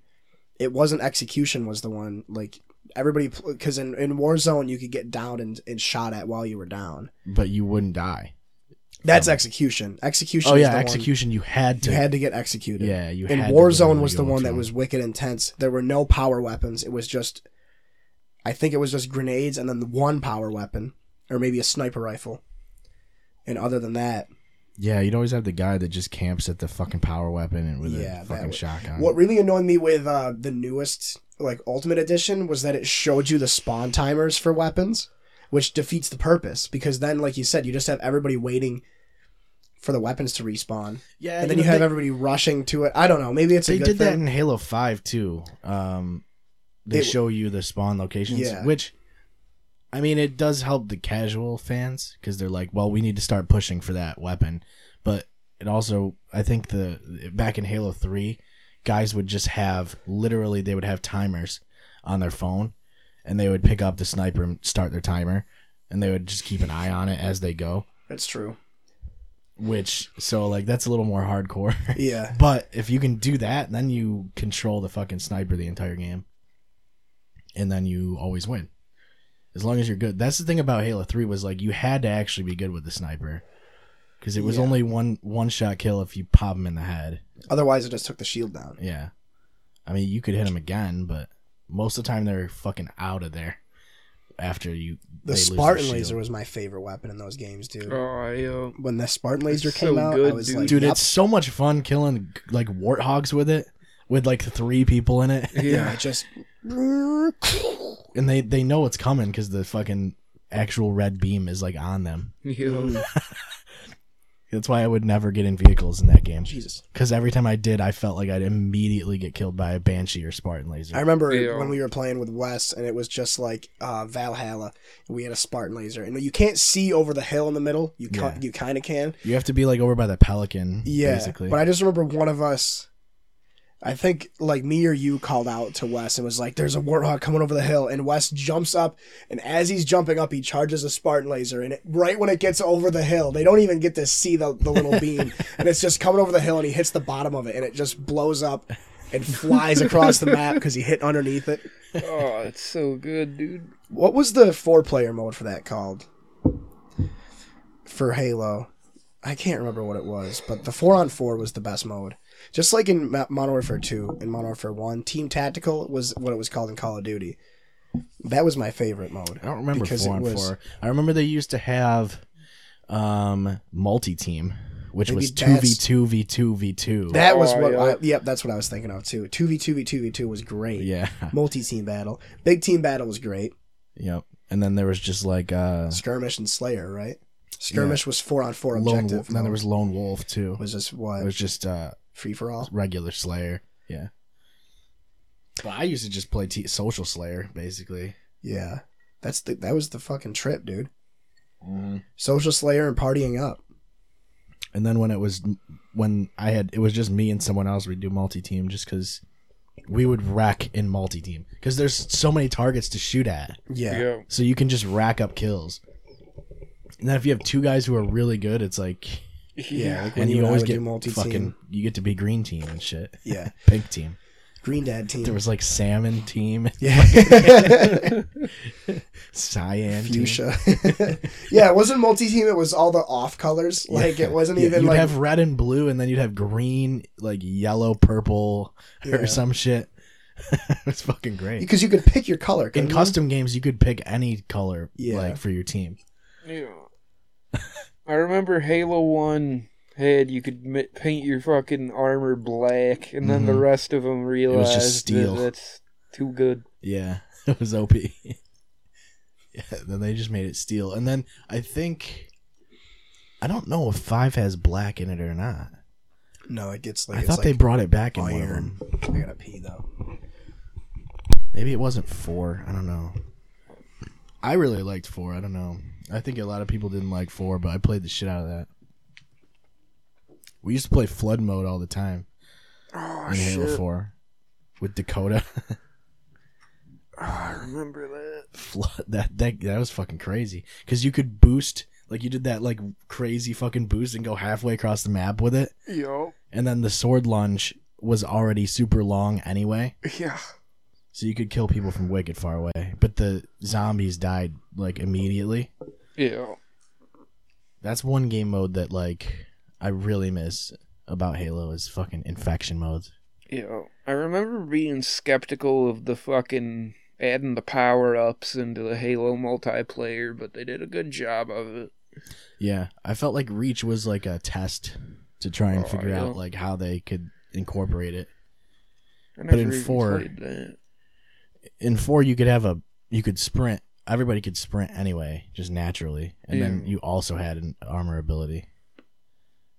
It wasn't Execution was the one like everybody because in, in Warzone you could get down and, and shot at while you were down. but you wouldn't die. That's Execution. Execution. Oh yeah, the one- execution. You had to. you had to get executed. Yeah, you And had to go Warzone was the one that was wicked intense. There were no power weapons. It was just, I think it was just grenades and then the one power weapon, or maybe a sniper rifle. And other than that, Yeah, you'd always have the guy that just camps at the fucking power weapon and with Yeah, a fucking shotgun. What really annoyed me with uh, the newest like Ultimate Edition was that it showed you the spawn timers for weapons, which defeats the purpose because then, like you said, you just have everybody waiting for the weapons to respawn, Yeah, and then you know, have they- everybody rushing to it. I don't know. Maybe it's a they good did that in Halo Five too. Um, they It- show you the spawn locations, Yeah. which, I mean, it does help the casual fans because they're like, well, we need to start pushing for that weapon. But it also, I think the back in Halo Three, guys would just have literally they would have timers on their phone, and they would pick up the sniper and start their timer, and they would just keep an eye on it as they go. That's true. Which so like that's a little more hardcore. Yeah, But if you can do that, then you control the fucking sniper the entire game. And then you always win. As long as you're good. That's the thing about Halo 3 was like you had to actually be good with the sniper. Cuz it was Yeah. only one one shot kill if you pop him in the head. otherwise it just took the shield down. Yeah. I mean, you could hit him again, but most of the time they're fucking out of there after you The they Spartan shield. laser was my favorite weapon in those games, dude. Oh, yeah. when the Spartan laser It's came so out, I was dude. like, Dude, yep. it's so much fun killing like warthogs with it with like three people in it. yeah, Yeah. it just and they they know it's coming because the fucking actual red beam is like on them. Mm. yeah. That's why I would never get in vehicles in that game. Jesus. Because every time I did, I felt like I'd immediately get killed by a banshee or Spartan laser. I remember Yeah. when we were playing with Wes, and it was just like uh, Valhalla. We had a Spartan laser, and you can't see over the hill in the middle. You ca- Yeah. you kind of can, you have to be like over by the pelican. yeah. basically. But I just remember one of us, I think like me or you, called out to Wes and was like, "There's a warthog coming over the hill," and Wes jumps up, and as he's jumping up, he charges a Spartan laser, and it, right when it gets over the hill, they don't even get to see the, the little beam, and it's just coming over the hill, and he hits the bottom of it, and it just blows up. And flies across the map because he hit underneath it. Oh, it's so good, dude. What was the four player mode for that called? For Halo. I can't remember what it was, but the four on four was the best mode. Just like in Ma- Modern Warfare 2 and Modern Warfare 1, Team Tactical was what it was called in Call of Duty. That was my favorite mode. I don't remember because four it on was four. I remember they used to have um multi team, which Maybe was two v two v two v two. That was Oh, what. yeah. I, yep, that's what I was thinking of too. Two v two v two v two was great. Yeah. Multi team battle, big team battle was great. Yep. And then there was just like uh Skirmish and Slayer, right? Skirmish was four on four lone objective. wolf. Then there was lone wolf too. was just what It was just uh free for all. regular Slayer. Yeah. But I used to just play t- social Slayer basically. Yeah, that's the that was the fucking trip, dude. Mm-hmm. Social Slayer and partying up. And then when it was when I had it was just me and someone else we'd do multi team just because we would rack in multi team because there's so many targets to shoot at. Yeah, Yeah. So you can just rack up kills. And then if you have two guys who are really good, it's like yeah. Like when and you, you, and always get multi-team. fucking you get to be green team and shit. Yeah, Pink team. Green Dad team. There was like salmon team, yeah, cyan team. fuchsia. yeah, it wasn't multi team. It was all the off colors. Like it wasn't Yeah, even you'd like have red and blue, and then you'd have green, like yellow, purple, Yeah. or some shit. it's fucking great. because you could pick your color. In couldn't you? custom games, you could pick any color, Yeah. like for your team. Yeah. I remember Halo 1 had you could mi- paint your fucking armor black, and then the Mhm. rest of them realized was just steel. that that's too good. Yeah, it was OP. yeah, then they just made it steel, and then I think I don't know if five has black in it or not. No, it gets like I thought like they brought it back in one of iron. them. I gotta pee though. Maybe it wasn't four. I don't know. I really liked four. I don't know. I think a lot of people didn't like four, but I played the shit out of that. We used to play flood mode all the time Oh, in Halo. Four with Dakota. Oh, I remember that. flood that that that was fucking crazy because you could boost like you did that like crazy fucking boost and go halfway across the map with it, Yo. and then the sword lunge was already super long anyway, Yeah. So you could kill people from wicked far away. But the zombies died like immediately. Yeah. That's one game mode that like I really miss about Halo is fucking infection modes. Yeah. I remember being skeptical of the fucking adding the power ups into the Halo multiplayer, but they did a good job of it. Yeah, I felt like Reach was like a test to try and Oh, figure yeah. out like how they could incorporate it. I But in four-. In four you could have a you could sprint everybody could sprint anyway just naturally and then you also had an armor ability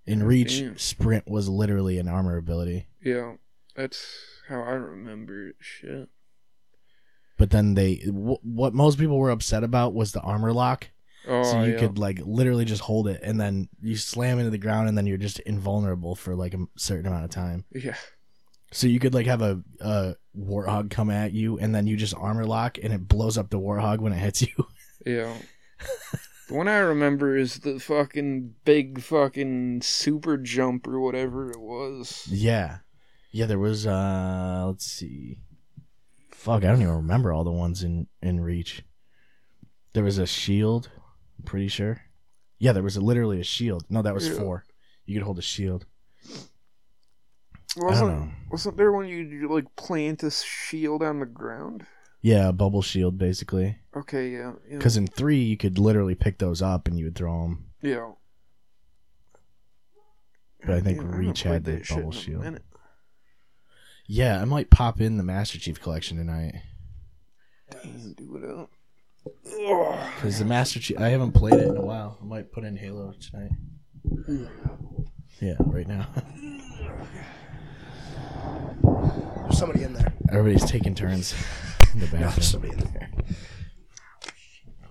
in reach damn. sprint was literally an armor ability Yeah. That's how I remember it. Shit. but then they w- what most people were upset about was the armor lock Oh, so you yeah. could like literally just hold it and then you slam into the ground and then you're just invulnerable for like a certain amount of time Yeah. so you could like have a, a warthog come at you and then you just armor lock and it blows up the warthog when it hits you Yeah. the one I remember is the fucking big fucking super jump or whatever it was. Yeah. Yeah, there was uh let's see. Fuck, I don't even remember all the ones in in reach. There was a shield, I'm pretty sure. Yeah, there was a, literally a shield. No, that was Yeah. 4. You could hold a shield. Wasn't wasn't there when you you, like plant a shield on the ground? Yeah, a bubble shield basically. Okay, yeah, yeah. Cuz in 3 you could literally pick those up and you would throw them. yeah. But I think Yeah, Reach had the bubble shield. Yeah, I might pop in the Master Chief collection tonight. Damn, do it up. Cuz the Master Chief I haven't played it in a while. I might put in Halo tonight. Yeah, right now. There's somebody in there. Everybody's taking turns in the No, there's bathroom. somebody in there.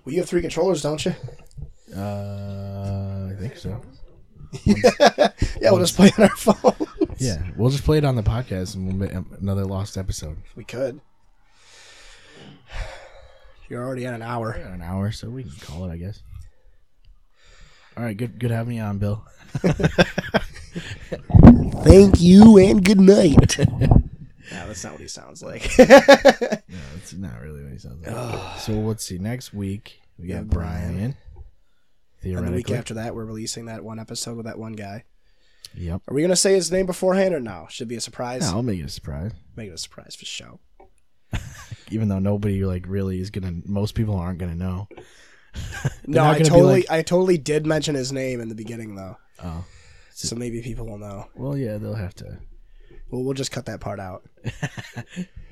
Well, you have three controllers, don't you? Uh, I think so. yeah, we'll just play on our phone. Yeah, we'll just play it on the podcast and we'll make another lost episode. we could. You're already at an hour. At An hour, so we can call it, I guess. All right, good, good having you on, Bill. Thank you and good night. yeah, that's not what he sounds like. No, that's not really what he sounds like. so let's see. Next week we got Yeah, Brian. Brian. and the Theoretically, week after that, we're releasing that one episode with that one guy. Yep. Are we gonna say his name beforehand or no? Should be a surprise. Yeah, I'll make it a surprise. Make it a surprise for show. even though nobody like really is gonna. Most people aren't gonna know. No, not I gonna be totally, like- I totally did mention his name in the beginning though, Oh, so maybe people will know. well, yeah, they'll have to. Well, we'll just cut that part out.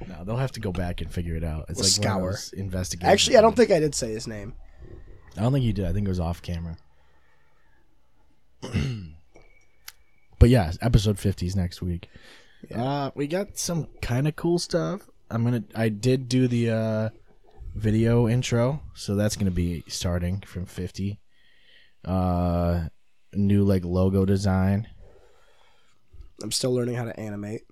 No, they'll have to go back and figure it out. It's We'll like scour. of those investigations. Actually, I don't think I did say his name. I don't think you did. I think it was off camera. but yeah, episode 50 is next week. Uh, we got some kind of cool stuff. I'm gonna. I did do the uh, video intro, so that's gonna be starting from 50. Uh, new like logo design. I'm still learning how to animate.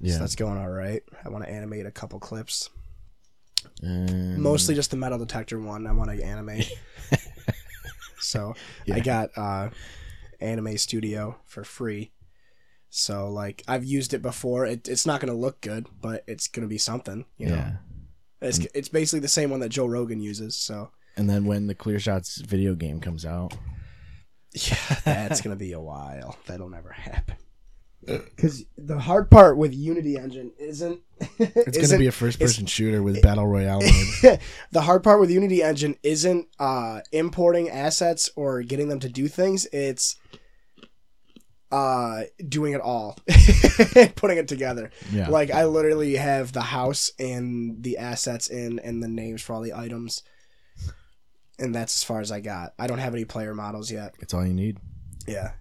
Yeah, So that's going all right. I want to animate a couple clips. And- Mostly just the metal detector one. I want to animate. so Yeah. I got uh, Anime Studio for free. So like I've used it before. It, it's not going to look good, but it's going to be something. You know, yeah. it's it's basically the same one that Joe Rogan uses. So And then when the Clear Shots video game comes out, yeah, that's going to be a while. That'll never happen. Because the hard part with Unity Engine isn't it's gonna be a first-person shooter with battle royale mode. the hard part with Unity Engine isn't uh, importing assets or getting them to do things. It's uh, doing it all, putting it together. Yeah. Like I literally have the house and the assets in and the names for all the items, and that's as far as I got. I don't have any player models yet. It's all you need. Yeah,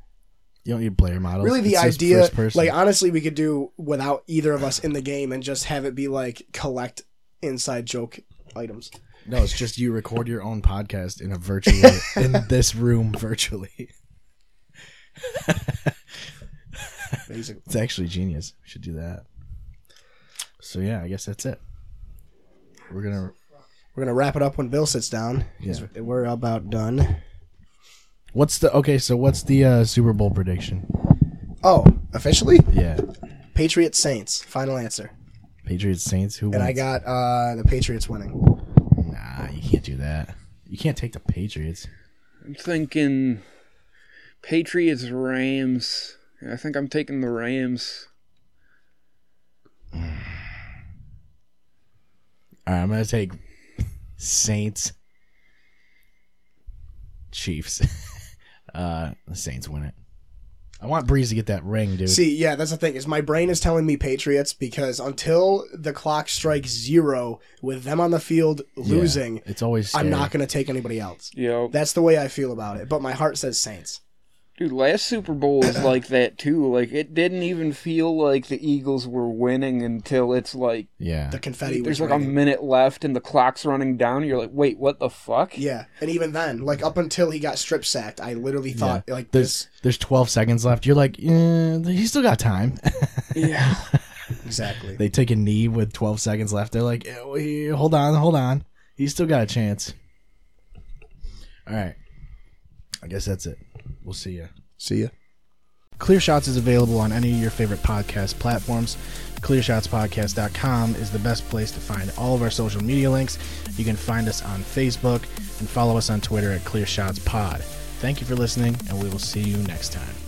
You don't need player models. really, the It's idea, like honestly, we could do without either of us in the game and just have it be like collect inside joke items. no, it's just you record your own podcast in a virtual in this room virtually. Basically. It's actually genius. We should do that. So yeah, I guess that's it. We're gonna. We're gonna wrap it up when Bill sits down. down. 'cause We're about done. What's the okay? So what's the uh, Super Bowl prediction? Oh, officially, Yeah, Patriots Saints. Final answer. Patriots Saints. Who? And I wins? got uh the Patriots winning. Nah, you can't do that. You can't take the Patriots. I'm thinking Patriots Rams. I think I'm taking the Rams. All right, I'm gonna take Saints. Chiefs. uh, the Saints win it. I want Brees to get that ring, dude. See, yeah, that's the thing is my brain is telling me Patriots because until the clock strikes zero with them on the field Yeah, losing, it's always. I'm not gonna take anybody else. Yo, That's the way I feel about it. But my heart says Saints. Dude, last Super Bowl was like that too. Like it didn't even feel like the Eagles were winning until it's like Yeah. The confetti was there's like a minute left and the clock's running down. You're like, wait, what the fuck? Yeah, and even then, like up until he got strip sacked, I literally thought like There's this. there's 12 seconds left. You're like, eh, he's still got time. Yeah. Exactly. they take a knee with 12 seconds left. They're like, eh, hold on, hold on. He's still got a chance. All right. I guess that's it. We'll see ya. See ya. Clear Shots is available on any of your favorite podcast platforms. ClearShotsPodcast.com is the best place to find all of our social media links. You can find us on Facebook and follow us on Twitter at ClearShotsPod. Thank you for listening, and we will see you next time.